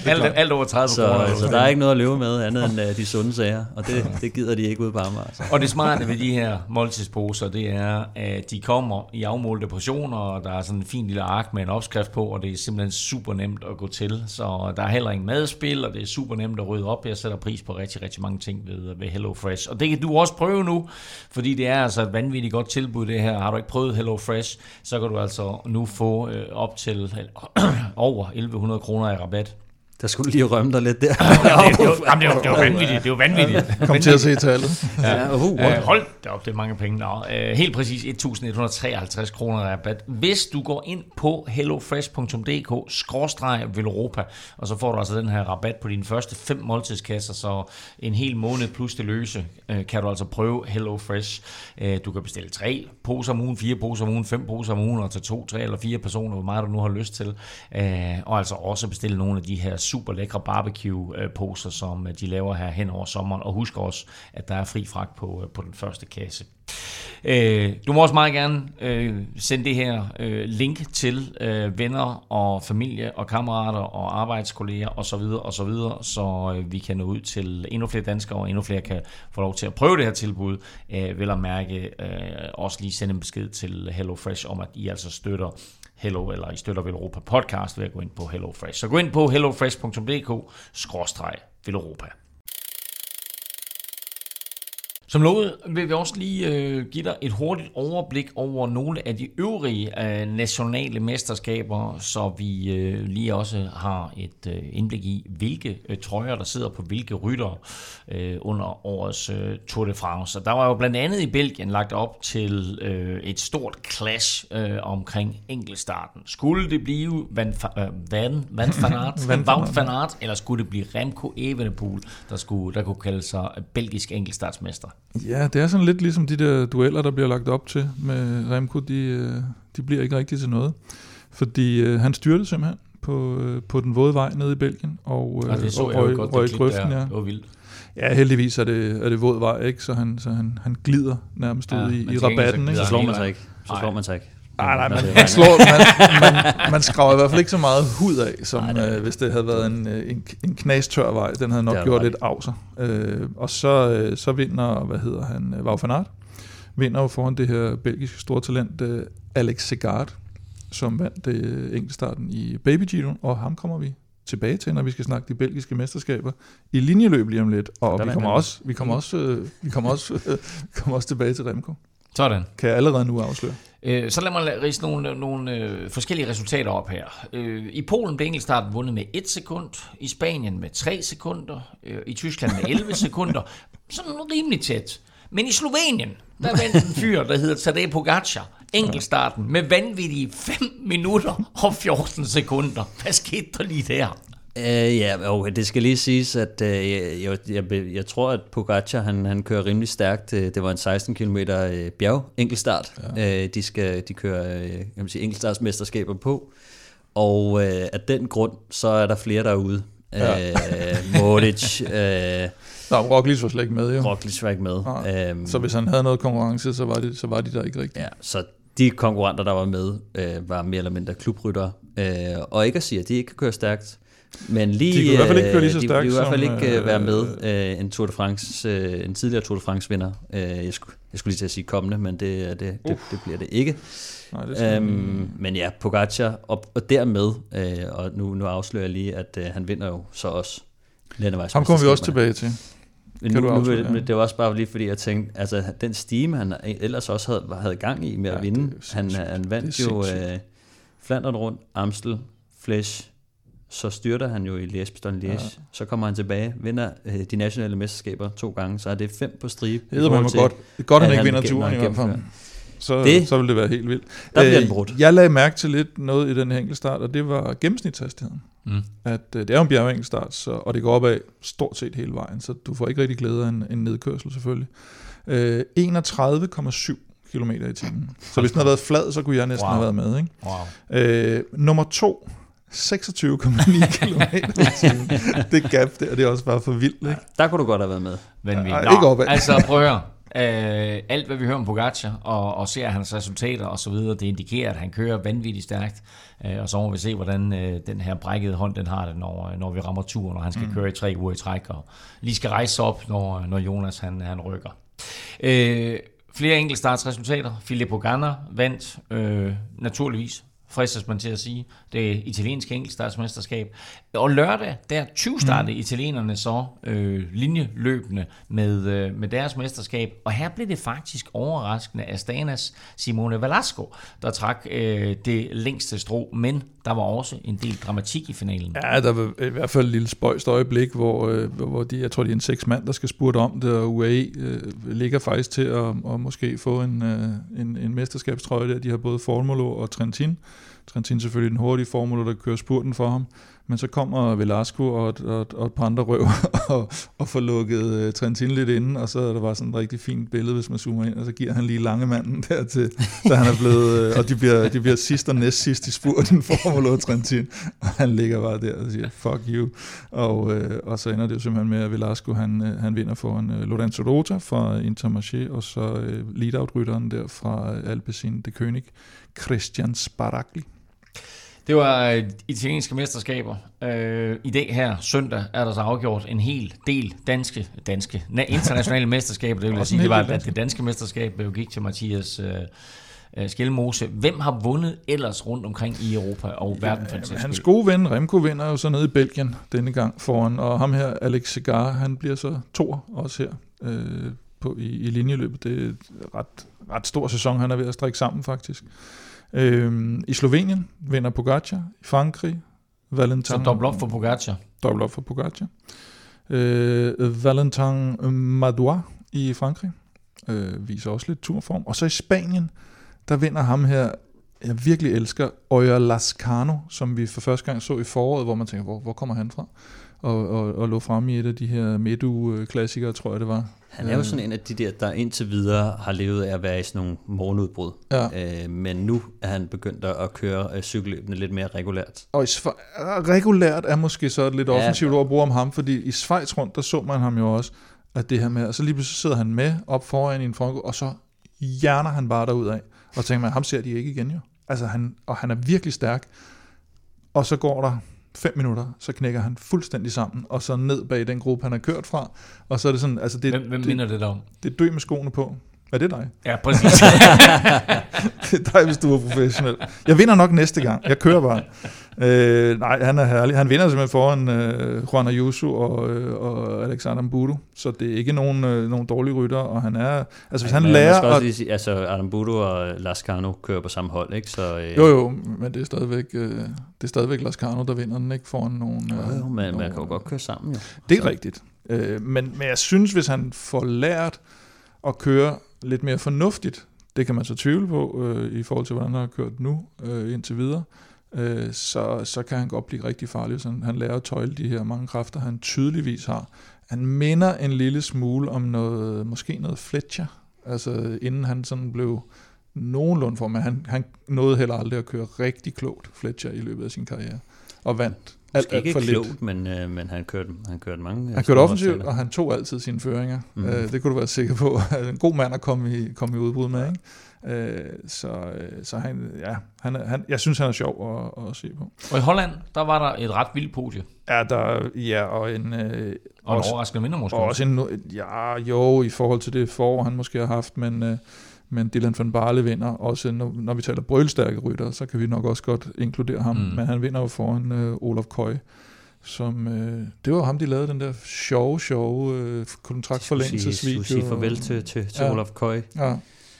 Ja, alt, alt over 30 så, kroner. Så der er ikke noget at leve med andet end uh, de sunde sager, og det, det gider de ikke ud på Amager. Altså. Og det smarte ved de her måltidsposer, det er, at de kommer i afmålte portioner, og der er sådan en fin lille ark med en opskrift på, og det er simpelthen super nemt at gå til. Så der er heller ingen madspil, og det er super nemt at rydde op. Jeg sætter pris på rigtig, rigtig mange ting ved, ved Hello Fresh. Og det kan du også prøve nu, fordi det er altså et vanvittigt godt tilbud det her. Har du ikke prøvet Hello Fresh, så kan du altså nu få øh, op til øh, over 1100 kroner i rabat. Der skulle lige rømme dig lidt der. ja, det, det, var, det, var, det var vanvittigt. Det var vanvittigt. Kom til at se tallet. ja, uh, uh, hold da op, det er mange penge. Nå, uh, helt præcis 1153 kroner rabat. Hvis du går ind på hellofresh.dk-velropa, og så får du altså den her rabat på dine første fem måltidskasser, så en hel måned plus det løse, uh, kan du altså prøve Hello Fresh. Uh, du kan bestille tre poser om ugen, fire poser om ugen, fem poser om ugen, og til to, tre eller fire personer, hvor meget du nu har lyst til. Uh, og altså også bestille nogle af de her super lækre barbecue-poser, øh, som øh, de laver her hen over sommeren. Og husk også, at der er fri fragt på, øh, på den første kasse. Du må også meget gerne sende det her link til venner og familie og kammerater og arbejdskolleger osv. osv., så, så vi kan nå ud til endnu flere danskere, og endnu flere kan få lov til at prøve det her tilbud. Vel at mærke også lige sende en besked til HelloFresh om, at I altså støtter Hello, eller I støtter Velropa podcast ved at gå ind på HelloFresh. Så gå ind på hellofresh.dk-velropa. Som lovet vil vi også lige øh, give dig et hurtigt overblik over nogle af de øvrige øh, nationale mesterskaber, så vi øh, lige også har et øh, indblik i, hvilke øh, trøjer, der sidder på hvilke rytter øh, under årets øh, Tour de France. Og der var jo blandt andet i Belgien lagt op til øh, et stort clash øh, omkring enkeltstarten. Skulle det blive Van, øh, Van, Van Fanart, Van, Van Fanart, eller skulle det blive Remco Evenepoel, der, skulle, der kunne kalde sig belgisk enkeltstartsmester? Ja, det er sådan lidt ligesom de der dueller, der bliver lagt op til med Remco, de, øh, de bliver ikke rigtig til noget. Fordi øh, han styrte simpelthen på, øh, på den våde vej nede i Belgien, og, øh, det så og røg, godt, røg i grøften. Ja. Det var vildt. Ja, heldigvis er det, er det våd vej, ikke? så han, så han, han glider nærmest ja, ud i, i rabatten. Så, så slår man sig ikke. Så slår man sig ikke. Nej, nej, man, man, slår, man, man, man skraver i hvert fald ikke så meget hud af, som nej, det øh, hvis det havde været en, øh, en, en knastør vej. Den havde nok gjort lidt af sig. Øh, og så, øh, så vinder, hvad hedder han, øh, Wout van Aert, vinder jo foran det her belgiske store talent, øh, Alex Segard, som vandt øh, enkeltstarten i Baby Giro, og ham kommer vi tilbage til, når vi skal snakke de belgiske mesterskaber i linjeløb lige om lidt. Og vi kommer, også, vi kommer også, øh, vi kommer også, øh, kommer også tilbage til Remco. Sådan. Kan jeg allerede nu afsløre. Øh, så lad mig rise nogle, nogle øh, forskellige resultater op her. Øh, I Polen blev enkeltstarten vundet med 1 sekund, i Spanien med 3 sekunder, øh, i Tyskland med 11 sekunder. Sådan rimelig tæt. Men i Slovenien, der vandt en fyr, der hedder Tadej Pogacar, enkeltstarten med vanvittige 5 minutter og 14 sekunder. Hvad skete der lige der? Uh, ja, okay, det skal lige siges, at uh, jeg, jeg, jeg, tror, at Pogacar han, han kører rimelig stærkt. Det var en 16 km uh, bjerg enkeltstart. Ja. Uh, de, skal, de kører uh, jeg vil sige, enkeltstartsmesterskaber på. Og uh, af den grund, så er der flere derude. Ja. Uh, Modic... Uh, Nå, Roglic var slet ikke med, jo. Roglic var ikke med. Ja. Um, så hvis han havde noget konkurrence, så var, det, så var de der ikke rigtigt. Ja, så de konkurrenter, der var med, uh, var mere eller mindre klubrytter. Uh, og ikke at sige, at de ikke kan køre stærkt, Men lige, de kunne i hvert fald ikke køre lige så stærkt De, de i hvert fald ikke øh, være med øh, en Tour de France, øh, en tidligere Tour de France vinder. Øh, jeg, skulle, jeg skulle lige til at sige kommende, men det, det, det, det, det bliver det ikke. Nej, det øhm, men ja, Pogacar, og, og dermed, øh, og nu, nu afslører jeg lige, at øh, han vinder jo så også landevejs. Ham kommer vi også tilbage til. Men nu, nu, ja. det var også bare lige fordi, jeg tænkte, altså den stime, han ellers også havde, havde gang i med ja, at vinde, han, han vandt jo øh, Flandern rundt, Amstel, Flesch, så styrter han jo i Liège, Bastogne Liège. Ja. Så kommer han tilbage, vinder øh, de nationale mesterskaber to gange, så er det fem på stribe. Det er godt. Det er godt, han ikke vinder turen i hvert fald. Så, det, så vil det være helt vildt. Der bliver den brudt. Jeg lagde mærke til lidt noget i den her enkeltstart, og det var gennemsnitshastigheden. Mm. At øh, det er jo en bjergenkelstart, så, og det går opad stort set hele vejen, så du får ikke rigtig glæde af en, en nedkørsel selvfølgelig. Øh, 31,7 km i timen. Så hvis den havde været flad, så kunne jeg næsten wow. have været med. Ikke? Wow. Øh, nummer to, 26,9 km Det gap der, det er også bare for vildt, ikke? Der kunne du godt have været med. Men vi, ikke opad. Altså prøv at høre. Uh, alt hvad vi hører om Pogacar og, og ser hans resultater og så videre, det indikerer, at han kører vanvittigt stærkt. Uh, og så må vi se, hvordan uh, den her brækkede hånd, den har det, når, når vi rammer turen, når han skal mm. køre i tre uger i træk, og lige skal rejse op, når, når Jonas han, han rykker. Uh, flere enkeltstartsresultater. Filippo Ganna vandt uh, naturligvis fristes man til at sige, det italienske enkeltstartsmesterskab. Og lørdag, der 20 startede mm. italienerne så øh, linjeløbende med, øh, med deres mesterskab, og her blev det faktisk overraskende Astanas Simone Velasco, der trak øh, det længste strå, men der var også en del dramatik i finalen. Ja, der var i hvert fald et lille spøjst øjeblik, hvor, øh, hvor de, jeg tror, de er en seks mand, der skal spurte om det, og UAE øh, ligger faktisk til at, at måske få en, øh, en, en mesterskabstrøje der. De har både Formolo og Trentin. Trentin selvfølgelig den hurtige formel, der kører spurten for ham. Men så kommer Velasco og og, og et par andre røv og, og får lukket uh, Trentin lidt inden, og så er der bare sådan et rigtig fint billede, hvis man zoomer ind, og så giver han lige lange manden der til, da han er blevet, uh, og de bliver, de bliver sidst og næst sidst i spurten for Trentin, og han ligger bare der og siger, fuck you, og, uh, og så ender det jo simpelthen med, at Velasco han, uh, han vinder foran uh, Lorenzo Rota fra Intermarché, og så uh, lead-out-rytteren der fra Alpecin de König, Christian Sparagli. Det var øh, italienske mesterskaber. Øh, I dag her, søndag, er der så afgjort en hel del danske, danske internationale mesterskaber. Det vil jeg sige, det var at det danske mesterskab jo gik til Mathias øh, øh, Skelmose. Hvem har vundet ellers rundt omkring i Europa og ja, verden for Hans gode ven, Remco, vinder jo så nede i Belgien denne gang foran, og ham her, Alex Segar, han bliver så to også her øh, på, i, i linjeløbet. Det er et ret, ret stor sæson, han er ved at strikke sammen faktisk. Øh, I Slovenien vinder Pogacar. I Frankrig, Valentin... Så dobbelt op for Pogacar. Dobbelt op for Pogacar. Øh, Valentin Madouas i Frankrig øh, viser også lidt turform. Og så i Spanien, der vinder ham her, jeg virkelig elsker, Oyer Lascano, som vi for første gang så i foråret, hvor man tænker, hvor, hvor kommer han fra? Og, og, og lå frem i et af de her Medu-klassikere, tror jeg det var. Han er jo øh. sådan en af de der, der indtil videre har levet af at være i sådan nogle morgenudbrud. Ja. Øh, men nu er han begyndt at køre øh, cykelløbene lidt mere regulært. Og i regulært er måske så et lidt offensivt ja. ord at bruge om ham, fordi i Schweiz rundt, der så man ham jo også, at det her med, og så lige pludselig sidder han med op foran i en front, og så hjerner han bare derud af. Og tænker man, ham ser de ikke igen jo. Altså han, og han er virkelig stærk. Og så går der fem minutter, så knækker han fuldstændig sammen, og så ned bag den gruppe, han har kørt fra, og så er det sådan, altså det... Hvem, hvem det, minder det der om? Det er dø med skoene på. Er det dig? Ja, præcis. det er dig, hvis du er professionel. Jeg vinder nok næste gang. Jeg kører bare. Øh, nej, han er herlig. Han vinder simpelthen foran øh, Juan Ayuso og, øh, og Alexander Mbudu, så det er ikke nogen, øh, nogen dårlige rytter, og han er... Altså, hvis han, han lærer... At, også sige, altså, Adam Budu og Lascano kører på samme hold, ikke? Så, øh, jo, jo, men det er stadigvæk, øh, det er stadigvæk Lascano, der vinder den, ikke? Foran nogen... Øh, jo, men nogen, man kan jo godt køre sammen, jo. Det er så. rigtigt. Øh, men, men jeg synes, hvis han får lært at køre lidt mere fornuftigt, det kan man så tvivle på øh, i forhold til, hvordan han har kørt nu øh, indtil videre, øh, så, så kan han godt blive rigtig farlig, så han, han lærer at tøjle de her mange kræfter, han tydeligvis har. Han minder en lille smule om noget, måske noget Fletcher, altså inden han sådan blev nogenlunde for, men han, han nåede heller aldrig at køre rigtig klogt Fletcher i løbet af sin karriere, og vandt alt, alt for klogt, lidt. men, øh, men han kørte, han kørte mange... Han kørte offensivt, og han tog altid sine føringer. Mm. Øh, det kunne du være sikker på. en god mand at komme i, komme i udbrud med, ikke? Øh, så, øh, så han, ja, han, han, jeg synes, han er sjov at, at se på. Og i Holland, der var der et ret vildt podie. Ja, der, ja og en... Øh, og en også, overraskende vinder måske. Og også en, ja, jo, i forhold til det forår, han måske har haft, men, øh, men Dylan van Barle vinder. Også når, når vi taler brølstærke rytter, så kan vi nok også godt inkludere ham. Mm. Men han vinder jo foran øh, Olaf Køj som, øh, det var ham, de lavede den der sjove, sjove øh, kontraktforlængelsesvideo. Skulle sige farvel til, til, til ja. Olaf Køj. Ja.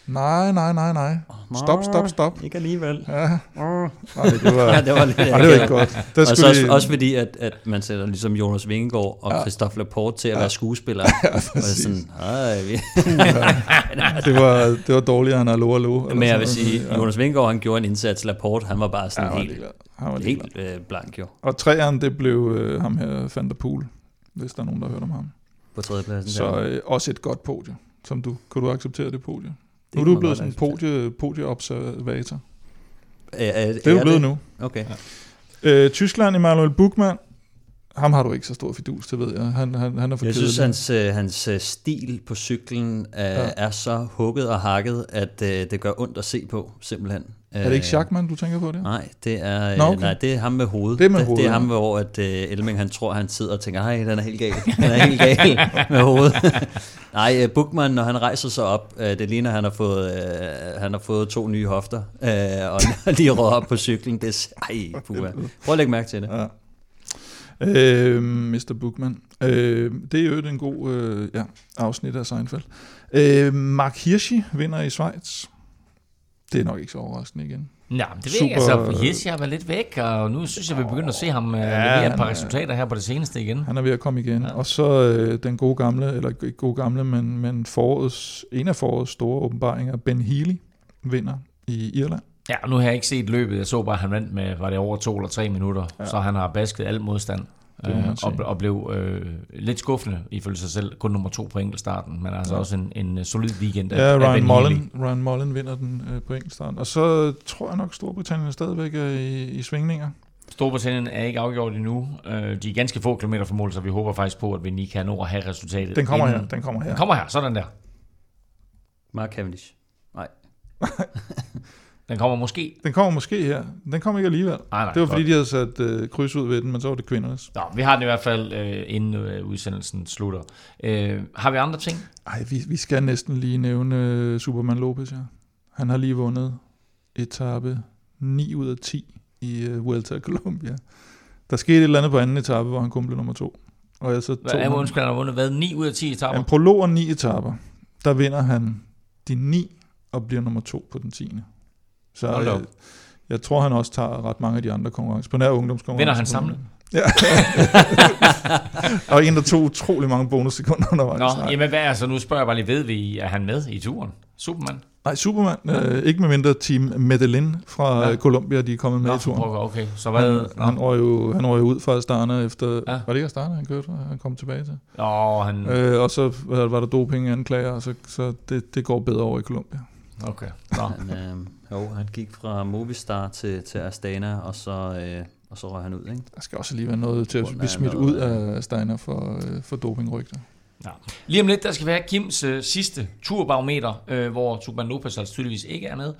Nej, nej, nej, nej. Stop, stop, stop. Ikke alligevel. Ja. Nej, det var, ja, det var, lidt, ja, det var ikke godt. Det og så også, også fordi, at, at man sætter ligesom Jonas Vingegaard og ja. Christophe Laporte til at ja. være skuespillere. Ja, og sådan, vi. det, var, det var dårligere end Alo Alo. Men jeg vil sige, ja. Jonas Vingegaard, han gjorde en indsats. Laporte, han var bare sådan ja, helt, han var helt øh, blank jo. Og træeren, det blev øh, ham her, Van der Poel, hvis der er nogen, der har hørt om ham. På tredjepladsen. Så øh, også et godt podie. Som du, kunne du acceptere det podie? Nu er du blevet sådan en podie, podieobservator. Er, er, det er du blevet det? nu. Okay. Øh, Tyskland, Emanuel Buchmann, ham har du ikke så stor fidus, det ved jeg. Han, han, han er for Jeg synes, hans, øh, hans øh, stil på cyklen er, ja. er så hugget og hakket, at uh, det gør ondt at se på, simpelthen. Er det ikke Schachmann, du tænker på det? Nej, det er, Nå, okay. nej, det er ham med hovedet. Det er, med hovedet, det er ham, hvor at, uh, Elming han tror, han sidder og tænker, hej, den er helt gal. Den er helt gal med hovedet. nej, uh, Bukman, når han rejser sig op, uh, det ligner, han har fået, uh, han har fået to nye hofter, uh, og lige råd op på cyklen. Det er, ej, puha. Prøv at lægge mærke til det. Ja. Øh, Mr. Bookman. Øh, det er jo en god øh, ja, afsnit af Seinfeld. Øh, Mark Hirschi vinder i Schweiz. Det er nok ikke så overraskende igen. Nej, det ved jeg ikke. Altså, Hirschi har været lidt væk, og nu synes jeg, vi begynder at se ham uh, ja, levere et par resultater her på det seneste igen. Han er ved at komme igen. Ja. Og så øh, den gode gamle, eller ikke gode gamle, men, men forårets, en af forårets store åbenbaringer, Ben Healy, vinder i Irland. Ja, og nu har jeg ikke set løbet. Jeg så bare, at han vandt med, var det over to eller tre minutter. Ja. Så han har basket al modstand. Øh, og, og blev øh, lidt skuffende ifølge sig selv. Kun nummer to på enkeltstarten, men altså ja. også en, en solid weekend Ja, af, Ryan, af Mullen, Ryan Mullen vinder den øh, på enkeltstarten. Og så tror jeg nok, Storbritannien stadigvæk er i, i svingninger. Storbritannien er ikke afgjort endnu. Øh, de er ganske få kilometer fra mål, så vi håber faktisk på, at vi lige kan nå at have resultatet. Den kommer inden. her. Den kommer her. Den kommer her, sådan der. Mark Cavendish. Nej. Den kommer måske. Den kommer måske her. Den kommer ikke alligevel. Nej, nej, det var godt. fordi, de havde sat øh, kryds ud ved den, men så var det kvindernes. Nå, vi har den i hvert fald, øh, inden øh, udsendelsen slutter. Øh, har vi andre ting? Nej, vi, vi skal næsten lige nævne øh, Superman Lopez, ja. Han har lige vundet etape 9 ud af 10 i øh, Vuelta Colombia. Der skete et eller andet på anden etape, hvor han kun blev nummer to. Og jeg så hvad, han, han har vundet hvad? 9 ud af 10 etaper? En prolog og 9 etaper. Der vinder han de 9 og bliver nummer to på den 10. Så jeg, jeg tror, han også tager ret mange af de andre konkurrencer. På nær ungdomskonkurrencer. Vinder han samlet? Ja. og en, der tog utrolig mange bonussekunder undervejs. Nå, Nej. jamen hvad er så? Nu spørger jeg bare lige, ved vi, er han med i turen? Superman? Nej, Superman. Ja. Øh, ikke med mindre Team Medellin fra ja. Colombia, de er kommet med Nå, i turen. Okay, så hvad? Han, han, røg jo, han røg ud fra Astana efter... Ja. Var det ikke Astana, han kørte? Han kom tilbage til. Nå, han... Øh, og så var der dopinganklager, og så, så det, det går bedre over i Colombia. Okay. Nå. han, øh, jo, han gik fra Movistar til, til Astana, og så, øh, og så røg han ud. Ikke? Der skal også lige være noget til at blive smidt ud af Astana for, øh, for dopingrygter. Ja. Lige om lidt, der skal være Kims øh, sidste turbarometer, øh, hvor Superman Lopez altså tydeligvis ikke er med.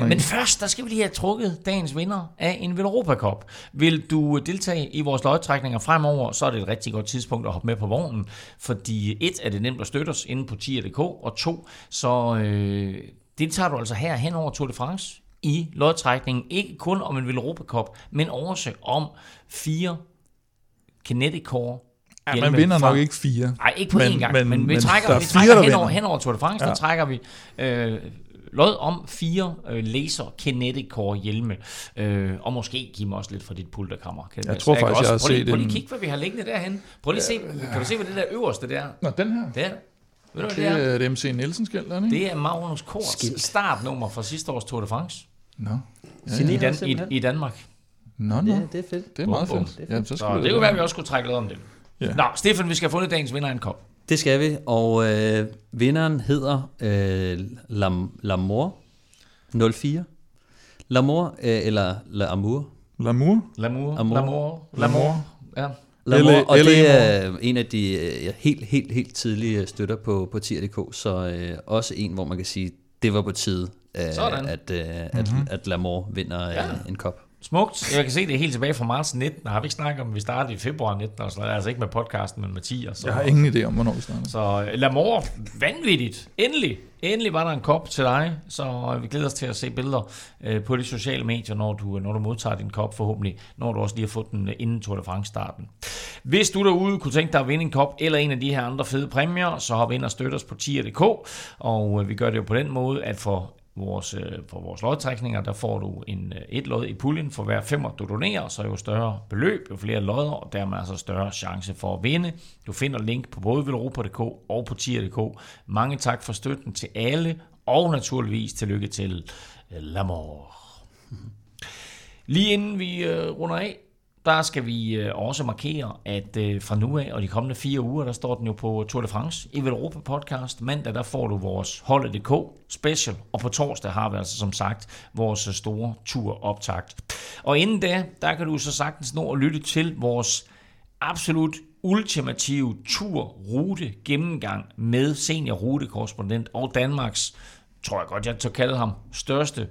øh, men først, der skal vi lige have trukket dagens vinder af en Europa Cup. Vil du deltage i vores løgtrækninger fremover, så er det et rigtig godt tidspunkt at hoppe med på vognen, fordi et, er det nemt at støtte os inde på tier.dk, og to, så øh, deltager du altså her hen over Tour de France i lodtrækningen, ikke kun om en Europa Cup, men også om fire Kinetic Core Ja, man vinder fra, nok ikke fire. Nej, ikke på én gang, men, men, vi trækker, vi trækker hen, over, hen over Tour de France, ja. der trækker vi øh, lod om fire øh, laser Kinetic Core hjelme, øh, og måske give mig også lidt fra dit pulterkammer. Kan jeg tror faktisk, jeg har set Prøv lige at kigge, hvad vi har liggende derhen. Prøv lige at se, kan du se, hvad det der øverste der? Nå, den her? Der. Ved du, det, det er, det MC Nielsen skæld, ikke? Det er Magnus Kors startnummer fra sidste års Tour de France. Nå. Ja, ja. I, Dan, i, I Danmark. Nå, nå. Det, det er fedt. Det er meget fedt. Ja, så, så det, det kunne være, at vi også kunne trække lidt om det. Ja. Nå, Stefan, vi skal have fundet dagens vinder af en kop. Det skal vi, og øh, vinderen hedder øh, Lam, Lamour 04. Lamour, øh, eller Lamour, L'amour? L'amour. L'amour. L'amour. Ja. L'amour, og det er en af de øh, helt, helt, helt tidlige støtter på, på tier.dk, så øh, også en, hvor man kan sige, det var på tide, øh, at, øh, at, mm-hmm. at L'amour vinder ja. øh, en kop. Smukt. Jeg kan se, det helt tilbage fra marts 19. Har vi ikke snakket om, vi startede i februar 19? Og sådan Altså ikke med podcasten, men med 10. Så, jeg har ingen idé om, hvornår vi starter. Så øh, Lamor, vanvittigt. Endelig. Endelig var der en kop til dig, så vi glæder os til at se billeder øh, på de sociale medier, når du, når du modtager din kop forhåbentlig, når du også lige har fået den inden Tour de France-starten. Hvis du derude kunne tænke dig at vinde en kop eller en af de her andre fede præmier, så hop ind og støt os på tier.dk, og øh, vi gør det jo på den måde, at for vores, øh, for vores lodtrækninger, der får du en, øh, et lod i puljen for hver femmer, du donerer, så jo større beløb, jo flere lodder, og dermed altså større chance for at vinde. Du finder link på både velropa.dk og på tier.dk. Mange tak for støtten til alle, og naturligvis tillykke til øh, Lamor. Lige inden vi runder af, der skal vi øh, også markere, at øh, fra nu af og de kommende fire uger, der står den jo på Tour de France i Europa podcast. Mandag, der får du vores Holdet.dk special, og på torsdag har vi altså som sagt vores øh, store tur optakt. Og inden da, der kan du så sagtens nå at lytte til vores absolut ultimative tur-rute gennemgang med senior rutekorrespondent og Danmarks, tror jeg godt, jeg tør kalde ham, største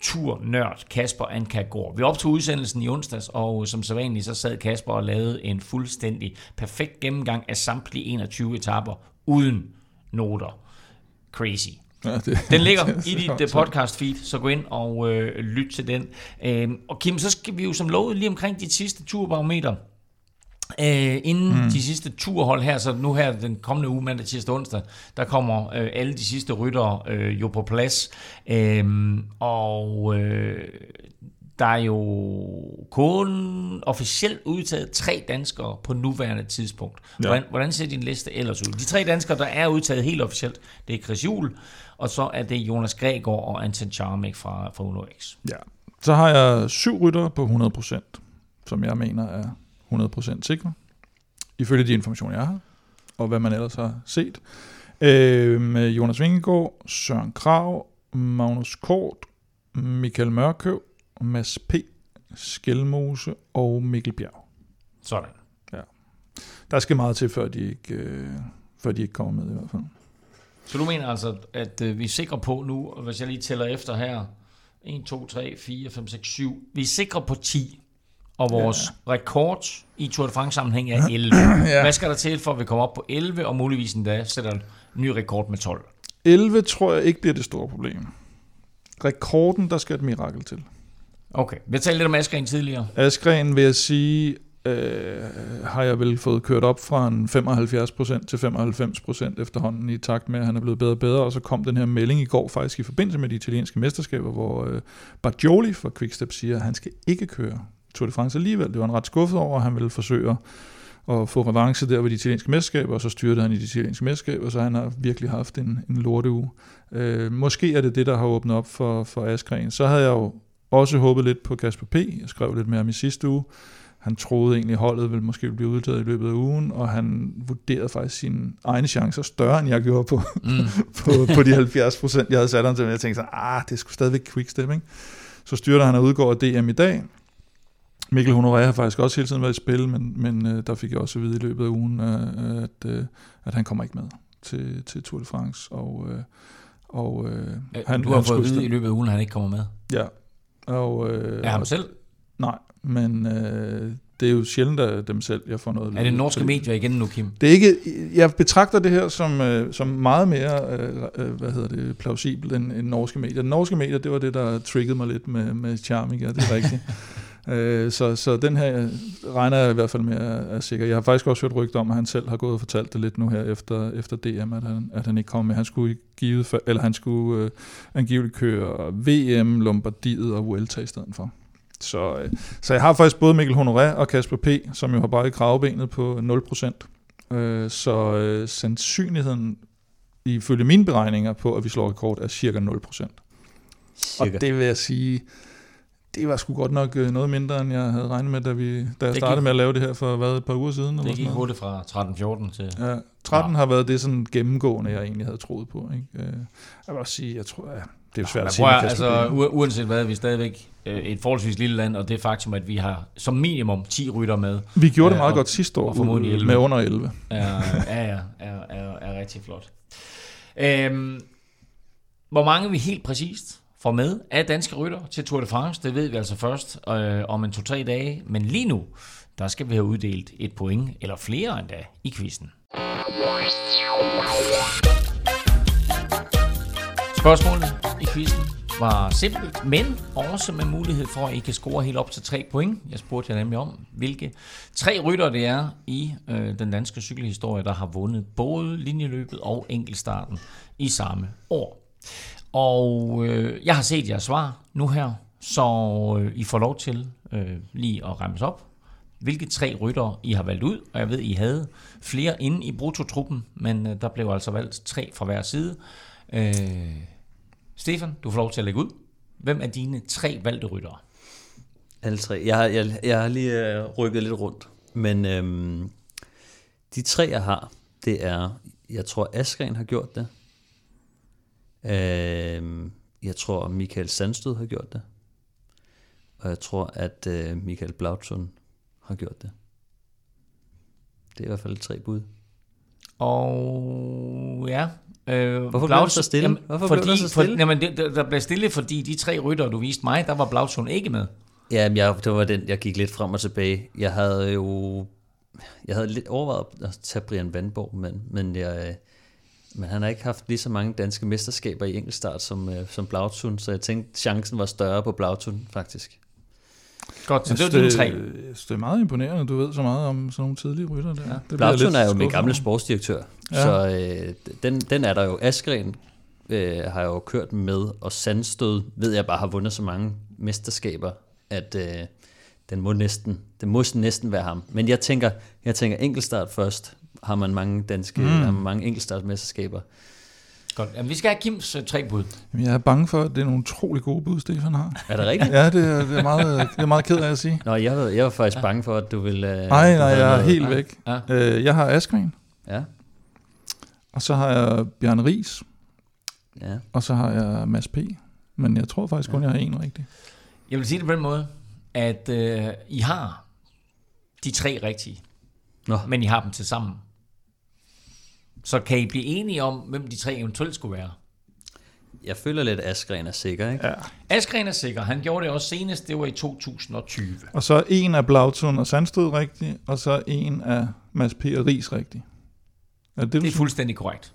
turnørd Kasper Ankagård. Vi optog udsendelsen i onsdags, og som så vanligt, så sad Kasper og lavede en fuldstændig perfekt gennemgang af samtlige 21 etapper uden noter. Crazy. Ja, det, Den ligger det, det, i dit det podcast feed, så gå ind og øh, lyt til den. Øhm, og Kim, så skal vi jo som lovet lige omkring dit sidste turbarometer Øh, inden mm. de sidste turhold her, så nu her den kommende uge, mandag, tirsdag, onsdag, der kommer øh, alle de sidste ryttere øh, jo på plads. Øh, og øh, der er jo kun officielt udtaget tre danskere på nuværende tidspunkt. Hvordan, ja. hvordan ser din liste ellers ud? De tre danskere, der er udtaget helt officielt, det er Chris Juhl, og så er det Jonas Gregor og Anton Charmik fra, fra Uno X. Ja, så har jeg syv ryttere på 100%, som jeg mener er 100% sikre, ifølge de informationer, jeg har, og hvad man ellers har set. Øh, med Jonas Vingegaard, Søren Krav, Magnus Kort, Michael Mørkøv, Mads P., Skelmose og Mikkel Bjerg. Sådan. Ja. Der skal meget til, før de ikke, øh, før de ikke kommer med i hvert fald. Så du mener altså, at øh, vi er sikre på nu, hvis jeg lige tæller efter her, 1, 2, 3, 4, 5, 6, 7. Vi er sikre på 10 og vores ja. rekord i Tour de France sammenhæng er 11. ja. Hvad skal der til, for at vi kommer op på 11, og muligvis endda sætter en ny rekord med 12? 11 tror jeg ikke bliver det store problem. Rekorden, der skal et mirakel til. Okay, vi har talt lidt om Askren tidligere. Askren vil jeg sige, øh, har jeg vel fået kørt op fra en 75% til 95% efterhånden i takt med, at han er blevet bedre og bedre, og så kom den her melding i går faktisk i forbindelse med de italienske mesterskaber, hvor øh, Bajoli fra Quickstep siger, at han skal ikke køre Tour de France alligevel. Det var han ret skuffet over, at han ville forsøge at få revanche der ved de italienske mesterskaber, og så styrte han i de italienske mesterskaber, så han har virkelig haft en, en lorteuge. Øh, måske er det det, der har åbnet op for, for Askren. Så havde jeg jo også håbet lidt på Kasper P. Jeg skrev lidt mere om i sidste uge. Han troede egentlig, at holdet ville måske blive udtaget i løbet af ugen, og han vurderede faktisk sine egne chancer større, end jeg gjorde på, mm. på, på de 70 procent, jeg havde sat ham til. Men jeg tænkte sådan, ah, det skulle stadigvæk quickstep, ikke? Så styrter han og udgår af DM i dag, Mikkel Honoré har faktisk også hele tiden været i spil, men, men øh, der fik jeg også at vide i løbet af ugen, øh, at, øh, at han kommer ikke med til, til Tour de France. Og, øh, og, øh, han, du har fået at vide i løbet af ugen, at han ikke kommer med? Ja. Og, øh, er ham selv? Nej, men øh, det er jo sjældent at dem selv, jeg får noget. Er det norske medier igen nu, Kim? Det er ikke, jeg betragter det her som, øh, som meget mere øh, øh, hvad hedder det, plausibelt end, end norske medier. Norske medier, det var det, der triggede mig lidt med, med Charming, ja, det er rigtigt. Øh, så, så den her regner jeg i hvert fald med er sikker. Jeg har faktisk også hørt rygter om, at han selv har gået og fortalt det lidt nu her efter, efter DM, at han, at han ikke kommer med. Han skulle give, eller han skulle øh, angiveligt køre VM, Lombardiet og Vuelta i stedet for. Så, øh, så jeg har faktisk både Mikkel Honoré og Kasper P., som jo har bare i kravbenet på 0%. Øh, så øh, sandsynligheden ifølge mine beregninger på, at vi slår rekord, er cirka 0%. Cirka. Og det vil jeg sige, det var sgu godt nok øh, noget mindre, end jeg havde regnet med, da, vi, da jeg startede gik, med at lave det her for hvad, et par uger siden. Det gik hurtigt fra 13-14 til... Ja, 13 ja. har været det sådan gennemgående, jeg egentlig havde troet på. Ikke? Øh, jeg vil også sige, jeg tror, ja, det er svært ja, at sige. Prøver, altså, uanset hvad, vi er stadigvæk øh, et forholdsvis lille land, og det faktum, at vi har som minimum 10 rytter med. Vi gjorde det meget og, godt sidste år, for, med under 11. Ja, ja, ja er, er, er rigtig flot. Øhm, hvor mange vi helt præcist får med af danske rytter til Tour de France, det ved vi altså først øh, om en to-tre dage. Men lige nu, der skal vi have uddelt et point, eller flere endda, i quizzen. Spørgsmålet i quizzen var simpelt, men også med mulighed for, at I kan score helt op til 3 point. Jeg spurgte jer nemlig om, hvilke tre rytter det er i øh, den danske cykelhistorie, der har vundet både linjeløbet og enkeltstarten i samme år. Og øh, jeg har set jeres svar nu her, så øh, I får lov til øh, lige at rammes op, hvilke tre rytter I har valgt ud. Og jeg ved, I havde flere inde i brutotruppen, men øh, der blev altså valgt tre fra hver side. Øh, Stefan, du får lov til at lægge ud. Hvem er dine tre valgte ryttere? Alle tre. Jeg har, jeg, jeg har lige øh, rykket lidt rundt. Men øhm, de tre, jeg har, det er, jeg tror, Askren har gjort det. Øh, jeg tror, Michael Sandstød har gjort det. Og jeg tror, at øh, Michael Blautson har gjort det. Det er i hvert fald tre bud. Og ja. Øh, Hvorfor blev du så stille? Jamen, Hvorfor fordi, blev du så stille? For, jamen, det, der blev stille, fordi de tre rytter, du viste mig, der var Blautson ikke med. Ja, jeg, det var den, jeg gik lidt frem og tilbage. Jeg havde jo... Jeg havde lidt overvejet at tage Brian Vandborg, men, men jeg, men han har ikke haft lige så mange danske mesterskaber i enkeltstart som, øh, som Blautun, så jeg tænkte, chancen var større på Blautun faktisk. Godt, så det var dine tre. Det er meget imponerende, at du ved så meget om sådan nogle tidlige rytter der. Ja. Det Blautun er jo min gamle sportsdirektør, ja. så øh, den, den er der jo. Askren øh, har jo kørt med, og Sandstød ved jeg bare har vundet så mange mesterskaber, at øh, den må næsten, det må næsten være ham. Men jeg tænker, jeg tænker enkeltstart først, har man mange danske, mm. har man mange enkeltstartsmesterskaber. Godt. Jamen, vi skal have Kims uh, tre bud. Jamen, jeg er bange for, at det er nogle utrolig gode bud, Stefan har. Er det rigtigt? ja, det er, det er, meget, det er meget ked af at sige. Nå, jeg var, jeg var faktisk ja. bange for, at du ville... Uh, nej, nej, jeg er helt ja. væk. Ja. Uh, jeg har Askren. Ja. Og så har jeg Bjørn Ries. Ja. Og så har jeg Mads P. Men jeg tror faktisk kun, ja. jeg har en rigtig. Jeg vil sige det på den måde, at uh, I har de tre rigtige. Nå. Men I har dem til sammen. Så kan I blive enige om, hvem de tre eventuelt skulle være? Jeg føler lidt, at Askren er sikker, ikke? Ja. Askren er sikker. Han gjorde det også senest, det var i 2020. Og så en af Blautun og Sandstød rigtig, og så en af Mads P. og Ries rigtig. Er det, det er fuldstændig korrekt.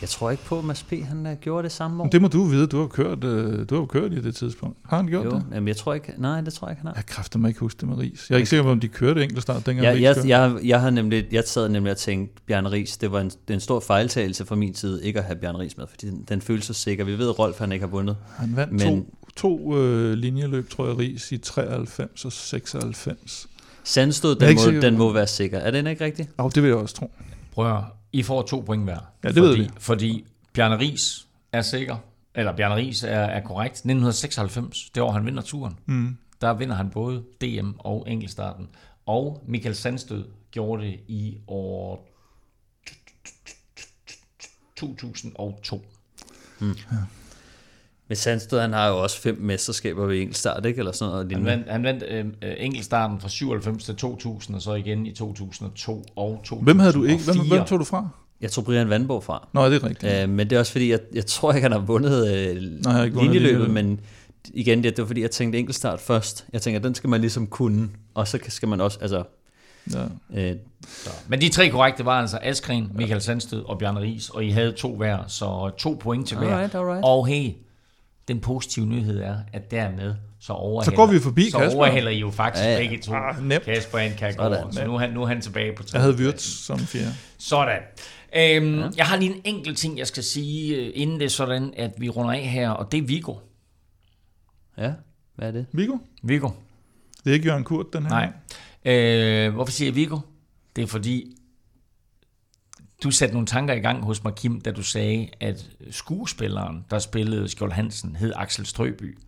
Jeg tror ikke på, at Mads P. han uh, gjorde det samme år. Det må du vide, du har kørt, uh, du har kørt i det tidspunkt. Har han gjort jo, det? Jamen, jeg tror ikke, nej, det tror jeg ikke, han har. Jeg kræfter mig ikke huske det med Ries. Jeg er ikke sikker på, om de kørte enkeltstart dengang ja, jeg, jeg, jeg, jeg, har nemlig, jeg sad nemlig og tænkte, Bjørn Ries, det var en, det er en stor fejltagelse fra min side, ikke at have Bjørn Ries med, fordi den, den føles så sikker. Vi ved, at Rolf han ikke har vundet. Han vandt men, to, to øh, linjeløb, tror jeg, Ries i 93 og 96. Sandstød, den, må, den må være sikker. Er den ikke rigtigt? Ja, det vil jeg også tro. Prøv I får to point hver. Ja, det fordi, ved vi. Fordi Bjarne Ries er sikker, eller Bjarne Ries er, er korrekt. 1996, det år han vinder turen, mm. der vinder han både DM og enkeltstarten. Og Michael Sandstød gjorde det i år 2002. Mm. Men Sandstød, han har jo også fem mesterskaber ved enkeltstart, ikke? Eller sådan noget han vandt, han vandt øh, enkeltstarten fra 97 til 2000, og så igen i 2002 og 2004. Hvem havde du ikke? Hvem, hvem tog du fra? Jeg tror Brian Vandborg fra. Nå, det er rigtigt. Øh, men det er også fordi, jeg, jeg tror ikke, han har vundet øh, Nej, har ikke vundet linjeløbet, men igen, det, det var fordi, jeg tænkte enkeltstart først. Jeg tænker, den skal man ligesom kunne, og så skal man også, altså... Ja. Øh, så. Men de tre korrekte var altså Askren, Michael Sandstød og Bjarne Ries, og I havde to hver, så to point til hver. Alright, alright. Og hey, den positive nyhed er, at dermed så overhælder, så går vi forbi så Kasper. overhælder I jo faktisk ja, ja. begge to. Ah, Kasper og kan gå så nu er, han, nu er han tilbage på tre. Jeg havde Wirtz som fjerde. Sådan. Øhm, ja. Jeg har lige en enkelt ting, jeg skal sige, øh, inden det er sådan, at vi runder af her, og det er Vigo. Ja, hvad er det? Vigo? Vigo. Det er ikke Jørgen Kurt, den her? Nej. Øh, hvorfor siger jeg Vigo? Det er fordi, du satte nogle tanker i gang hos mig, Kim, da du sagde, at skuespilleren, der spillede Skjold Hansen, hed Axel Strøby.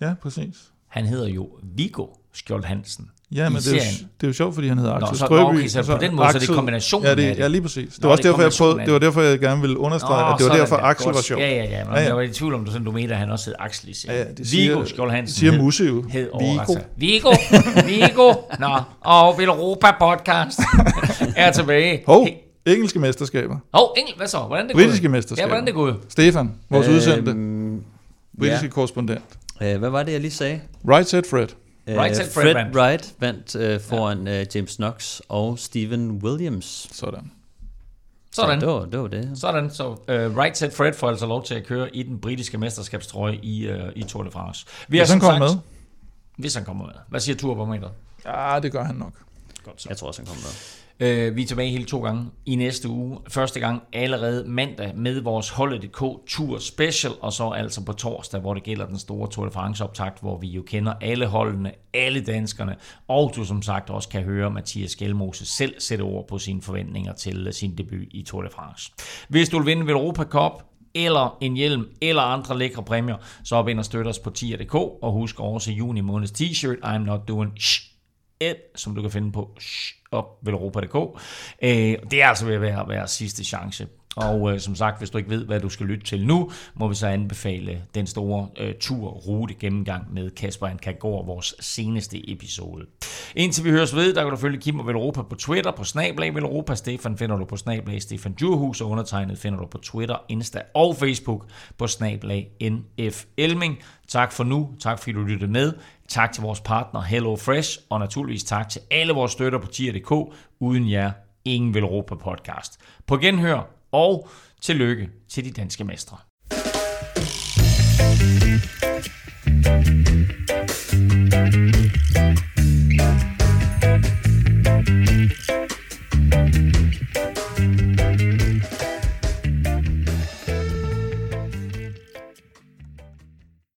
Ja, præcis. Han hedder jo Viggo Skjold Hansen. Ja, men det er, jo, det er jo sjovt, fordi han hedder Axel Nå, så, Strøby. okay, så, så på den måde Axel, så er det kombinationen ja, det, af det. Ja, lige præcis. Det var, Nå, også det derfor, jeg prøvede, det var derfor, jeg gerne ville understrege, Nå, at det var derfor, Axel godt. var sjov. Ja, ja, ja. Men ja, ja. jeg var i tvivl om, du, sådan, du mente, at han også hed Axel i Ja, ja, det siger, Skjold Hansen. siger Musse jo. Hed Viggo. Viggo, Viggo. Nå, og Europa Podcast er tilbage. Hov, engelske mesterskaber. Hov, engel, hvad så? Hvordan det Britiske mesterskaber. Ja, hvordan det gået? Stefan, vores øhm, udsendte. Britiske ja. korrespondent. Uh, hvad var det, jeg lige sagde? Right set Fred. Right set Fred, Fred vandt. Wright vandt uh, foran ja. uh, James Knox og Steven Williams. Sådan. Sådan. Så det var det. Var det. Sådan, så uh, Right Set Fred får altså lov til at køre i den britiske mesterskabstrøje i, uh, i Tour de France. Vi hvis han kommer med. Hvis han kommer med. Hvad siger turbarometeret? Ja, det gør han nok. Godt så. Jeg tror også, han kommer med. Øh, vi er tilbage hele to gange i næste uge. Første gang allerede mandag med vores Holdet.dk Tour Special, og så altså på torsdag, hvor det gælder den store Tour de France optakt, hvor vi jo kender alle holdene, alle danskerne, og du som sagt også kan høre Mathias Gjelmose selv sætte ord på sine forventninger til øh, sin debut i Tour de France. Hvis du vil vinde ved Europa Cup, eller en hjelm, eller andre lækre præmier, så op ind og støt os på tier.dk, og husk også juni måneds t-shirt, I'm not doing shit, som du kan finde på shit op velropa.dk. Øh, det er altså ved at være, være sidste chance. Og øh, som sagt, hvis du ikke ved, hvad du skal lytte til nu, må vi så anbefale den store øh, tur-rute gennemgang med Kasper Ankagård, vores seneste episode. Indtil vi høres ved, der kan du følge Kim og Velropa på Twitter, på Snablag Velropa. Stefan finder du på Snablag Stefan Djurhus, og undertegnet finder du på Twitter, Insta og Facebook på Snablag NF Elming. Tak for nu. Tak fordi du lyttede med. Tak til vores partner Hello Fresh og naturligvis tak til alle vores støtter på tier.dk. Uden jer, ingen vil råbe på podcast. På genhør, og tillykke til de danske mestre.